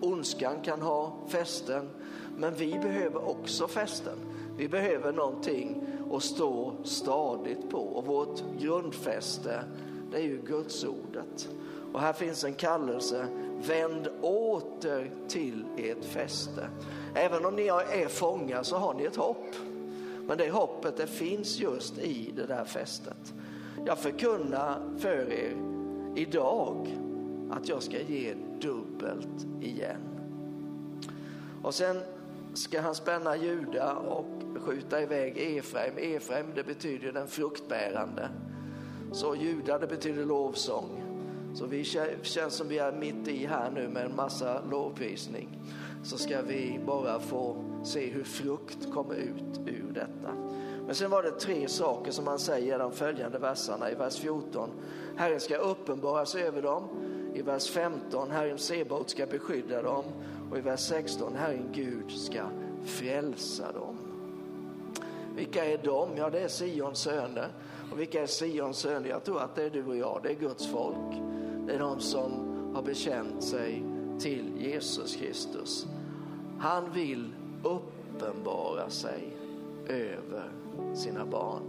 ondskan kan ha fästen, men vi behöver också fästen. Vi behöver någonting att stå stadigt på och vårt grundfäste det är ju Gudsordet. Och här finns en kallelse, vänd åter till ert fäste. Även om ni är fångar så har ni ett hopp. Men det hoppet det finns just i det där fästet. Jag förkunnar för er idag att jag ska ge dubbelt igen. Och sen ska han spänna Juda och skjuta iväg Efraim. Efraim det betyder den fruktbärande. Så Juda det betyder lovsång. Så vi känns som vi är mitt i här nu med en massa lovprisning. Så ska vi bara få se hur frukt kommer ut ur detta. Men sen var det tre saker som han säger i de följande verserna. I vers 14, Herren ska uppenbara sig över dem. I vers 15, Herren Sebaot ska beskydda dem. Och i vers 16, Herren Gud ska frälsa dem. Vilka är de? Ja, det är Sions söner. Och vilka är Sions söner? Jag tror att det är du och jag, det är Guds folk. Det är de som har bekänt sig till Jesus Kristus. Han vill uppenbara sig över sina barn.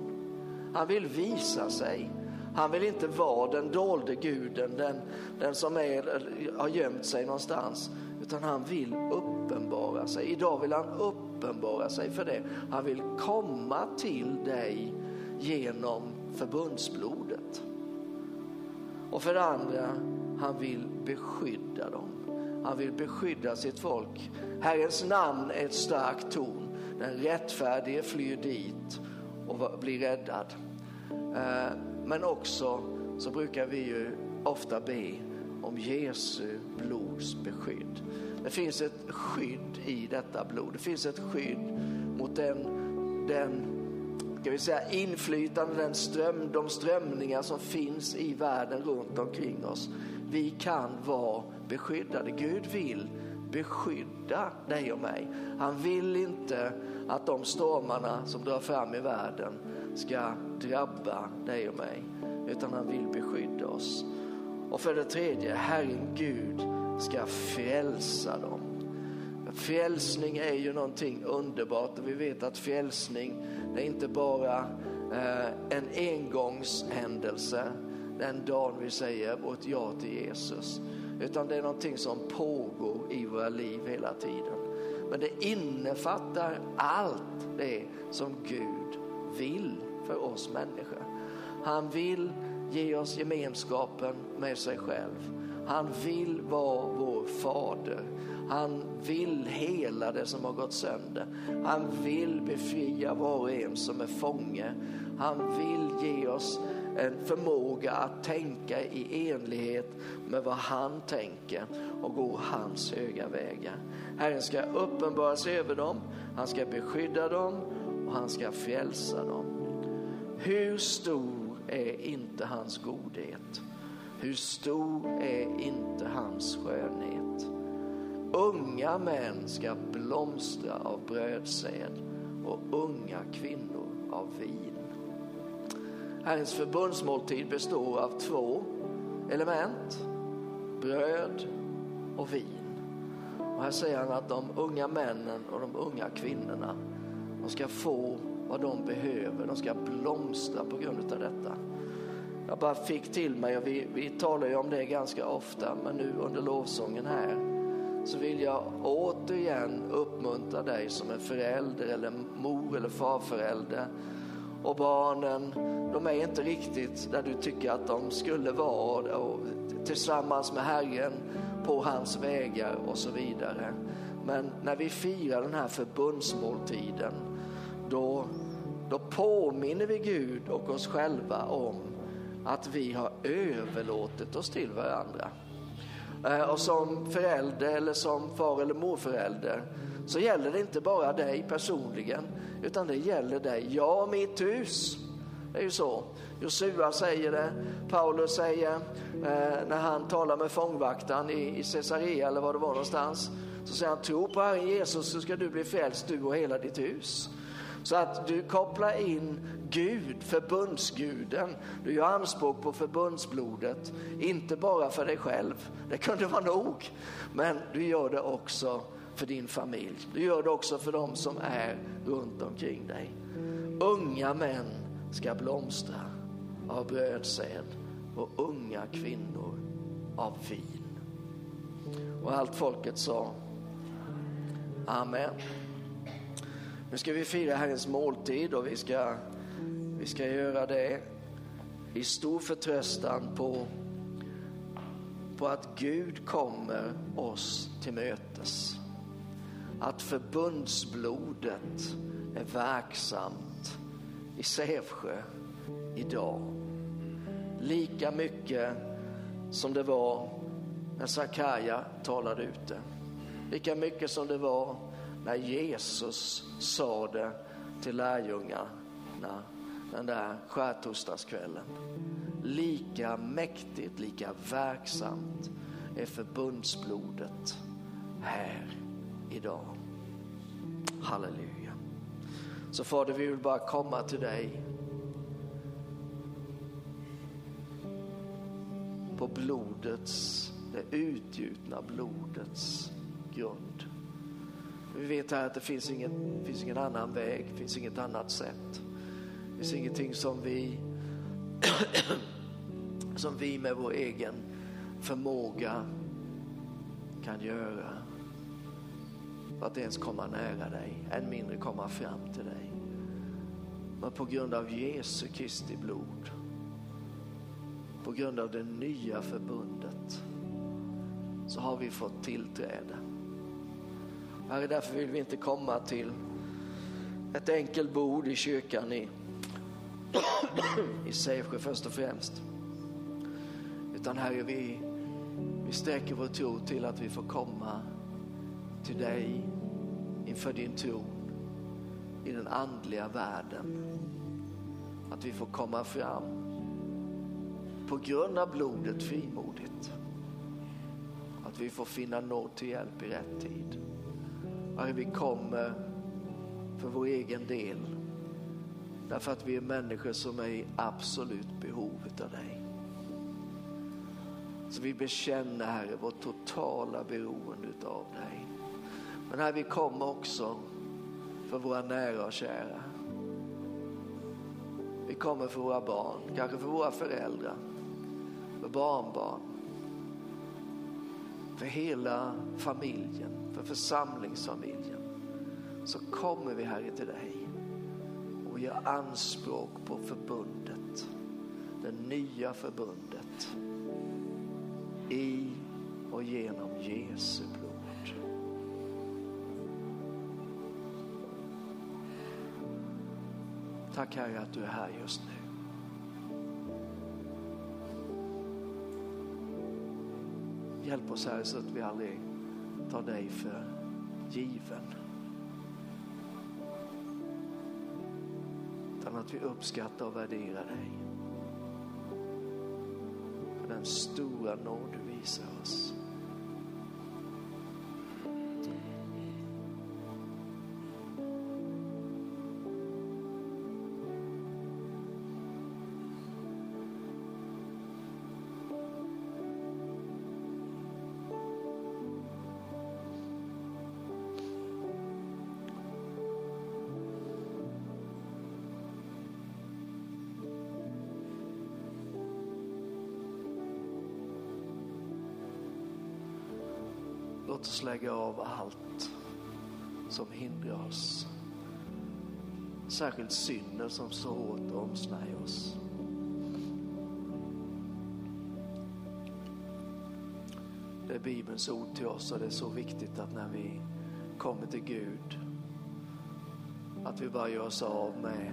Han vill visa sig. Han vill inte vara den dolde guden, den, den som är, har gömt sig någonstans, utan han vill uppenbara sig. Idag vill han uppenbara sig för det. Han vill komma till dig genom förbundsblodet. Och för det andra, han vill beskydda dem. Han vill beskydda sitt folk. Herrens namn är ett starkt torn. Den rättfärdige flyr dit och blir räddad. Eh, men också så brukar vi ju ofta be om Jesu blods beskydd. Det finns ett skydd i detta blod. Det finns ett skydd mot den, den ska vi säga, inflytande, den ström, de strömningar som finns i världen runt omkring oss. Vi kan vara beskyddade. Gud vill beskydda dig och mig. Han vill inte att de stormarna som drar fram i världen ska drabba dig och mig, utan han vill beskydda oss. Och för det tredje, Herren Gud ska frälsa dem. Frälsning är ju någonting underbart och vi vet att frälsning det är inte bara eh, en engångshändelse den dagen vi säger vårt ja till Jesus. Utan det är någonting som pågår i våra liv hela tiden. Men det innefattar allt det som Gud vill för oss människor. Han vill ge oss gemenskapen med sig själv. Han vill vara vår fader. Han vill hela det som har gått sönder. Han vill befria var och en som är fånge. Han vill ge oss en förmåga att tänka i enlighet med vad han tänker och gå hans höga vägar. Herren ska uppenbara sig över dem, han ska beskydda dem och han ska frälsa dem. Hur stor är inte hans godhet? Hur stor är inte hans skönhet? Unga män ska blomstra av brödsäd och unga kvinnor av vin. Herrens förbundsmåltid består av två element, bröd och vin. Och här säger han att de unga männen och de unga kvinnorna, de ska få vad de behöver, de ska blomstra på grund av detta. Jag bara fick till mig, och vi, vi talar ju om det ganska ofta, men nu under lovsången här så vill jag återigen uppmuntra dig som en förälder eller mor eller farförälder och barnen, de är inte riktigt där du tycker att de skulle vara och tillsammans med Herren på hans vägar och så vidare. Men när vi firar den här förbundsmåltiden, då, då påminner vi Gud och oss själva om att vi har överlåtit oss till varandra. Eh, och som förälder eller som far eller morförälder så gäller det inte bara dig personligen utan det gäller dig. Jag och mitt hus. Det är ju så. Josua säger det, Paulus säger eh, när han talar med fångvaktaren i, i Caesarea eller var det var någonstans. Så säger han, tro på Herren Jesus så ska du bli frälst du och hela ditt hus. Så att du kopplar in Gud, förbundsguden. Du gör anspråk på förbundsblodet, inte bara för dig själv. Det kunde vara nog. Men du gör det också för din familj. Du gör det också för dem som är runt omkring dig. Unga män ska blomstra av brödsäd och unga kvinnor av vin. Och allt folket sa Amen. Nu ska vi fira Herrens måltid och vi ska, vi ska göra det i stor förtröstan på, på att Gud kommer oss till mötes. Att förbundsblodet är verksamt i Sävsjö idag. Lika mycket som det var när Sakarja talade ute. Lika mycket som det var när Jesus sa det till lärjungarna den där skärtorsdagskvällen. Lika mäktigt, lika verksamt är förbundsblodet här idag. Halleluja. Så Fader, vi vill bara komma till dig på blodets, det utgjutna blodets grund. Vi vet här att det finns ingen, finns ingen annan väg, det finns inget annat sätt. Det finns ingenting som vi, som vi med vår egen förmåga kan göra för att ens komma nära dig, än mindre komma fram till dig. Men på grund av Jesu Kristi blod, på grund av det nya förbundet, så har vi fått tillträde. Herre, därför vill vi inte komma till ett enkelt bord i kyrkan i, i Sävsjö först och främst. Utan Herre, vi, vi sträcker vår tro till att vi får komma till dig inför din tron i den andliga världen. Att vi får komma fram på grund av blodet frimodigt. Att vi får finna nåd till hjälp i rätt tid. Herre, vi kommer för vår egen del. Därför att vi är människor som är i absolut behov av dig. Så vi bekänner Herre vårt totala beroende av dig. Men Herre, vi kommer också för våra nära och kära. Vi kommer för våra barn, kanske för våra föräldrar, för barnbarn, för hela familjen, för församlingsfamiljen. Så kommer vi Herre till dig och gör anspråk på förbundet, det nya förbundet i och genom Jesu blod. Tack Herre att du är här just nu. Hjälp oss Herre så att vi aldrig tar dig för given. Utan att vi uppskattar och värderar dig. För den stora nåd du visar oss. Oss lägga av allt som hindrar oss särskilt synden som så hårt omsnärjer oss. Det är Bibelns ord till oss och det är så viktigt att när vi kommer till Gud att vi bara gör oss av med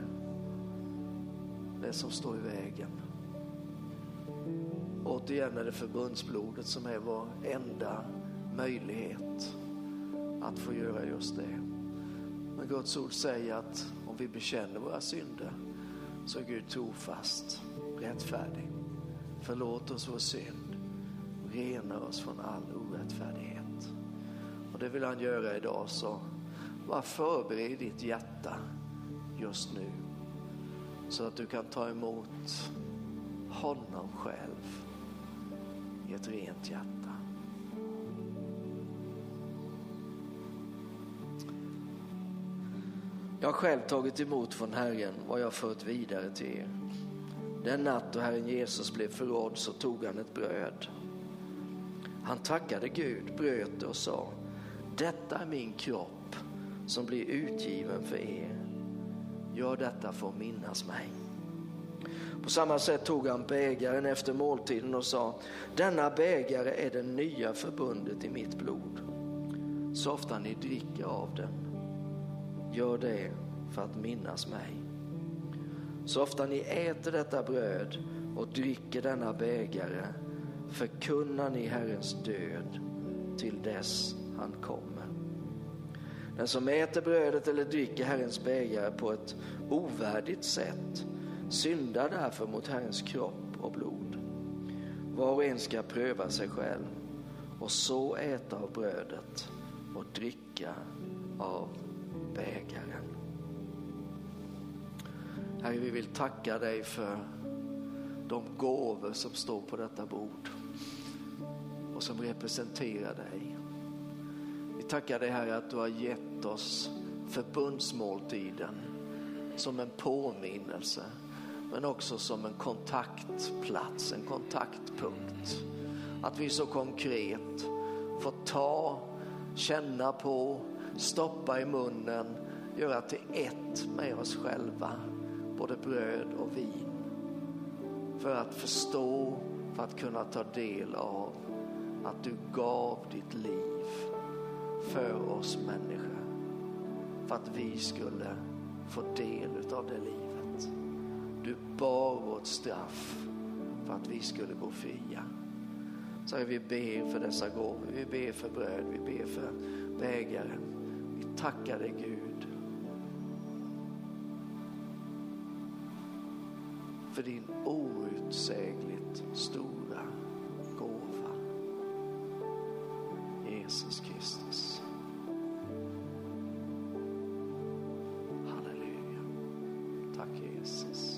det som står i vägen. Återigen är det förbundsblodet som är vår enda möjlighet att få göra just det. Men Guds ord säger att om vi bekänner våra synder så är Gud trofast, rättfärdig. Förlåt oss vår synd och renar oss från all orättfärdighet. Och det vill han göra idag så var förbered ditt hjärta just nu så att du kan ta emot honom själv i ett rent hjärta. Jag har själv tagit emot från Herren vad jag fört vidare till er. Den natt då Herren Jesus blev förrådd så tog han ett bröd. Han tackade Gud, bröt det och sa, detta är min kropp som blir utgiven för er. Gör detta för att minnas mig. På samma sätt tog han bägaren efter måltiden och sa, denna bägare är det nya förbundet i mitt blod. Så ofta ni dricker av den, gör det för att minnas mig. Så ofta ni äter detta bröd och dricker denna bägare förkunnar ni Herrens död till dess han kommer. Den som äter brödet eller dricker Herrens bägare på ett ovärdigt sätt syndar därför mot Herrens kropp och blod. Var och en ska pröva sig själv och så äta av brödet och dricka av bägaren. Herre, vi vill tacka dig för de gåvor som står på detta bord och som representerar dig. Vi tackar dig Herre att du har gett oss förbundsmåltiden som en påminnelse men också som en kontaktplats, en kontaktpunkt. Att vi så konkret får ta, känna på, stoppa i munnen, göra till ett med oss själva, både bröd och vin. För att förstå, för att kunna ta del av att du gav ditt liv för oss människor. För att vi skulle få del av det livet. Du bar vårt straff för att vi skulle gå fria. Så vi ber för dessa gåvor, vi ber för bröd, vi ber för bägaren. Vi tackar dig Gud för din outsägligt stora gåva. Jesus Kristus. Halleluja. Tack Jesus.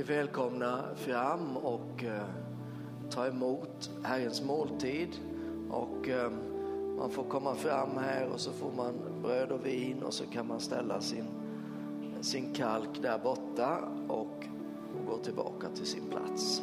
Är välkomna fram och eh, ta emot Herrens måltid. Och eh, man får komma fram här och så får man bröd och vin och så kan man ställa sin, sin kalk där borta och, och gå tillbaka till sin plats.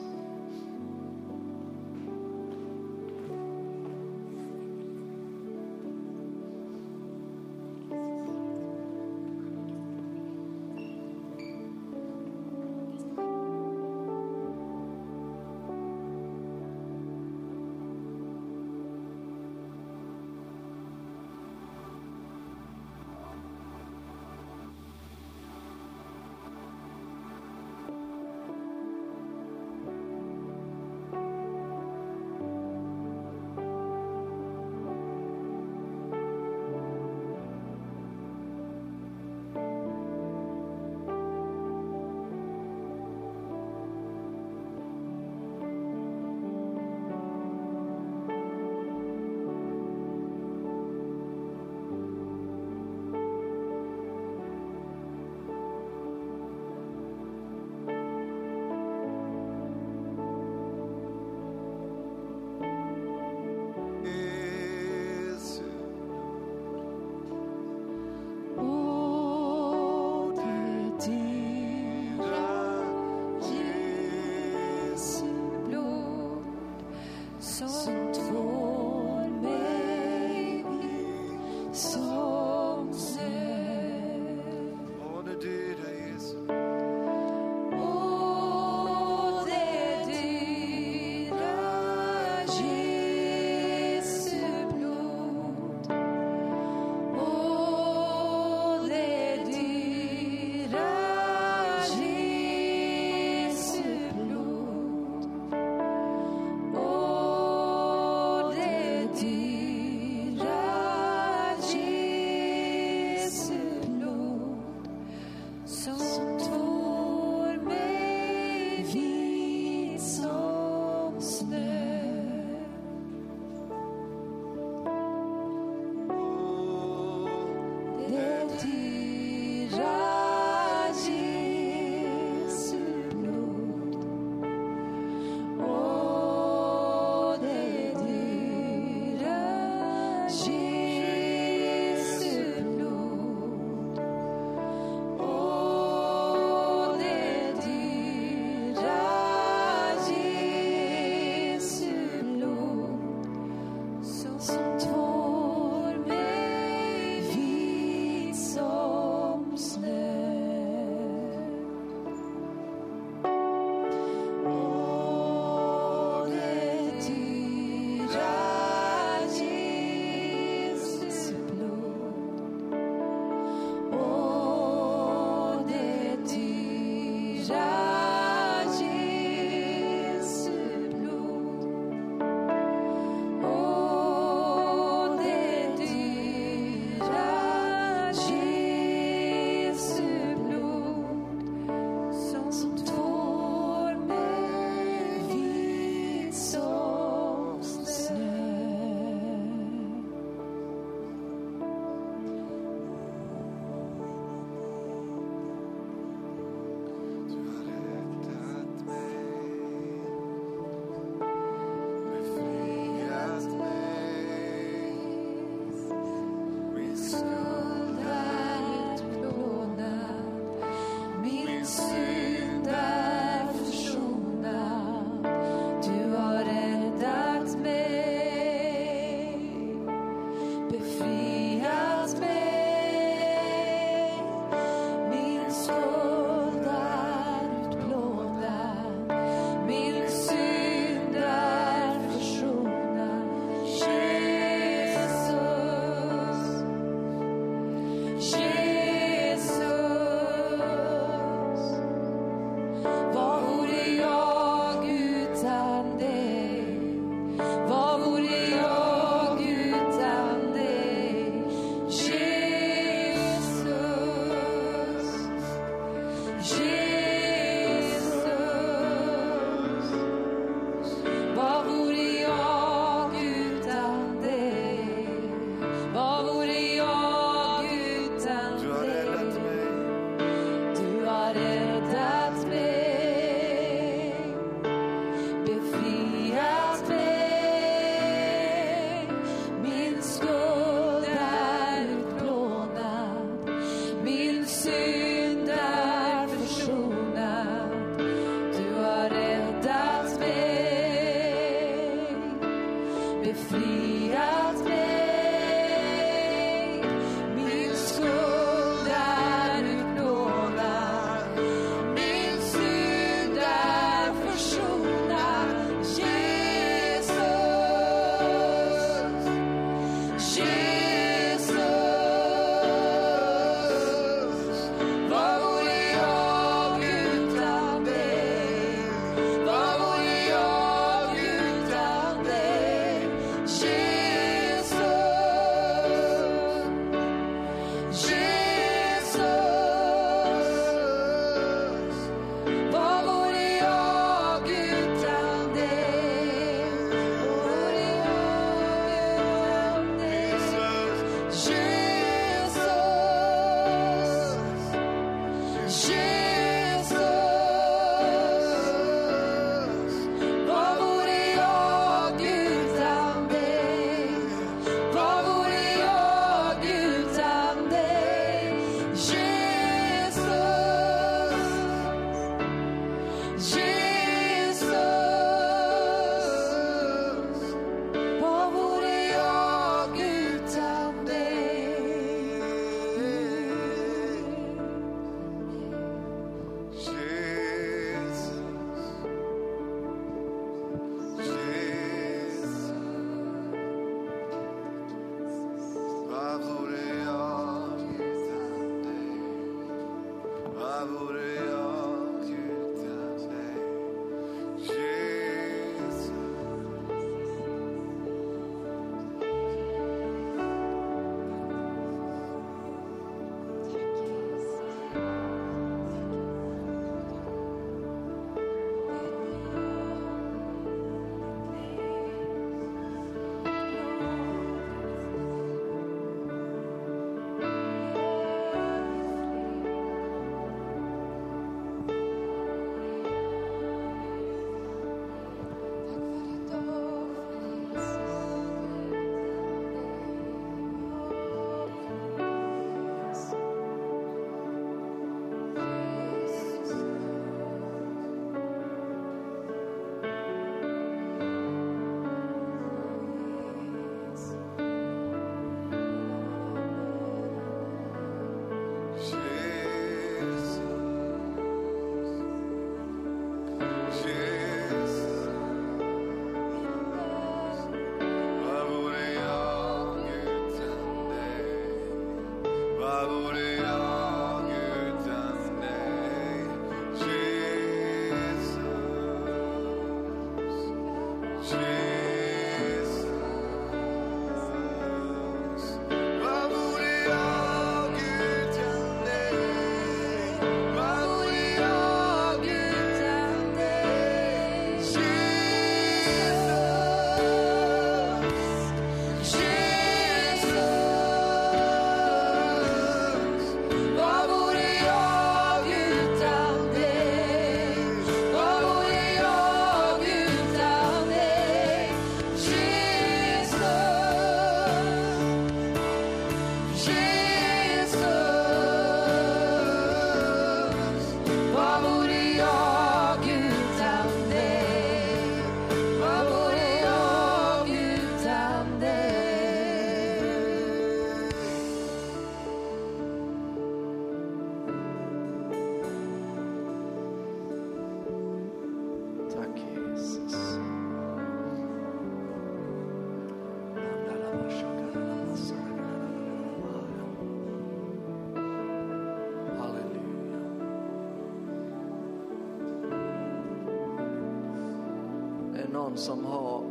Någon som har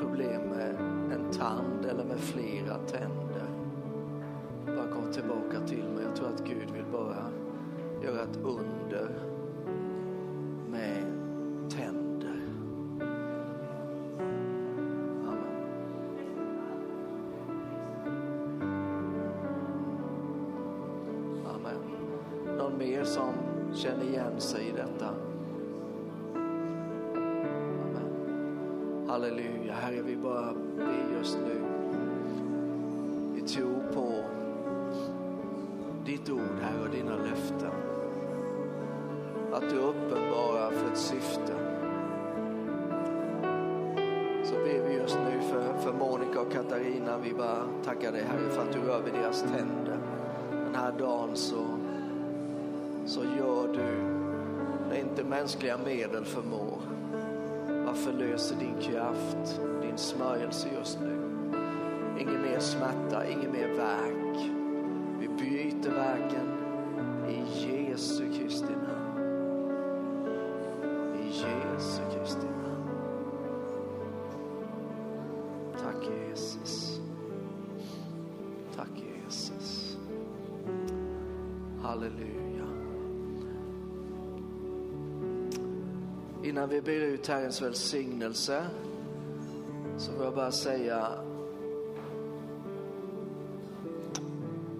problem med en tand eller med flera tänder? Bara kom tillbaka till mig. Jag tror att Gud vill bara göra ett under med tänder. Amen. Amen. Någon mer som känner igen sig i detta? Halleluja. Herre, vi bara ber just nu. Vi tror på ditt ord, Herre, och dina löften. Att du uppenbarar för ett syfte. Så ber vi just nu för, för Monica och Katarina. Vi bara tackar dig, Herre, för att du rör vid deras tänder. Den här dagen så, så gör du det inte mänskliga medel förmår. Förlöser din kraft, din smörjelse just nu. Ingen mer smärta, ingen mer verk. Vi bryter verken i Jesu Kristi namn. I Jesu Kristi namn. Tack Jesus. Tack Jesus. Halleluja. Innan vi ber ut Herrens välsignelse så vill jag bara säga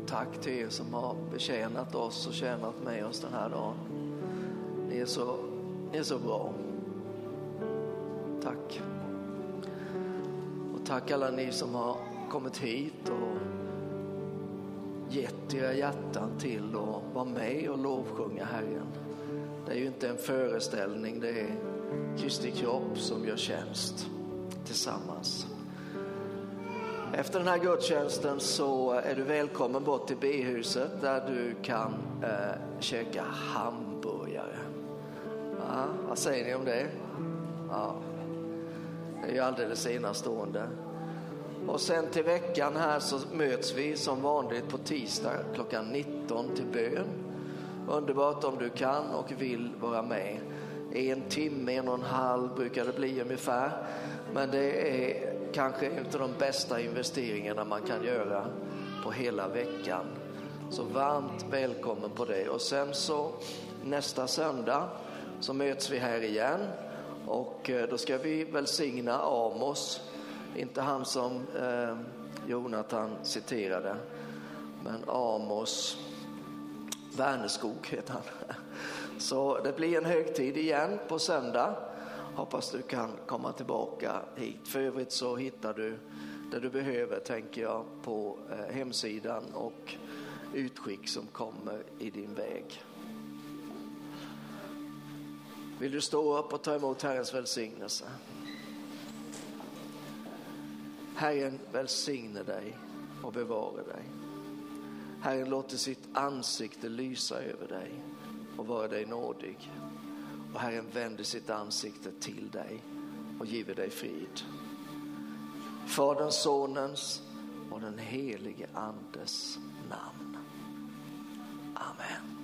tack till er som har betjänat oss och tjänat med oss den här dagen. Ni är så, ni är så bra. Tack. Och tack alla ni som har kommit hit och gett era hjärtan till att vara med och lovsjunga Herren. Det är ju inte en föreställning, det är Kristi kropp som gör tjänst tillsammans. Efter den här gudstjänsten så är du välkommen bort till B-huset där du kan eh, käka hamburgare. Ja, vad säger ni om det? Ja, det är ju alldeles enastående. Och sen till veckan här så möts vi som vanligt på tisdag klockan 19 till bön. Underbart om du kan och vill vara med. En timme, en och en halv brukar det bli ungefär. Men det är kanske en av de bästa investeringarna man kan göra på hela veckan. Så varmt välkommen på det. Och sen så nästa söndag så möts vi här igen och eh, då ska vi välsigna Amos. Inte han som eh, Jonathan citerade, men Amos Värneskog heter han. Så det blir en högtid igen på söndag. Hoppas du kan komma tillbaka hit. För övrigt så hittar du det du behöver, tänker jag, på eh, hemsidan och utskick som kommer i din väg. Vill du stå upp och ta emot Herrens välsignelse? Herren välsigne dig och bevara dig. Herren låter sitt ansikte lysa över dig och vara dig nådig. Och Herren vänder sitt ansikte till dig och giver dig frid. Faderns, Sonens och den helige Andes namn. Amen.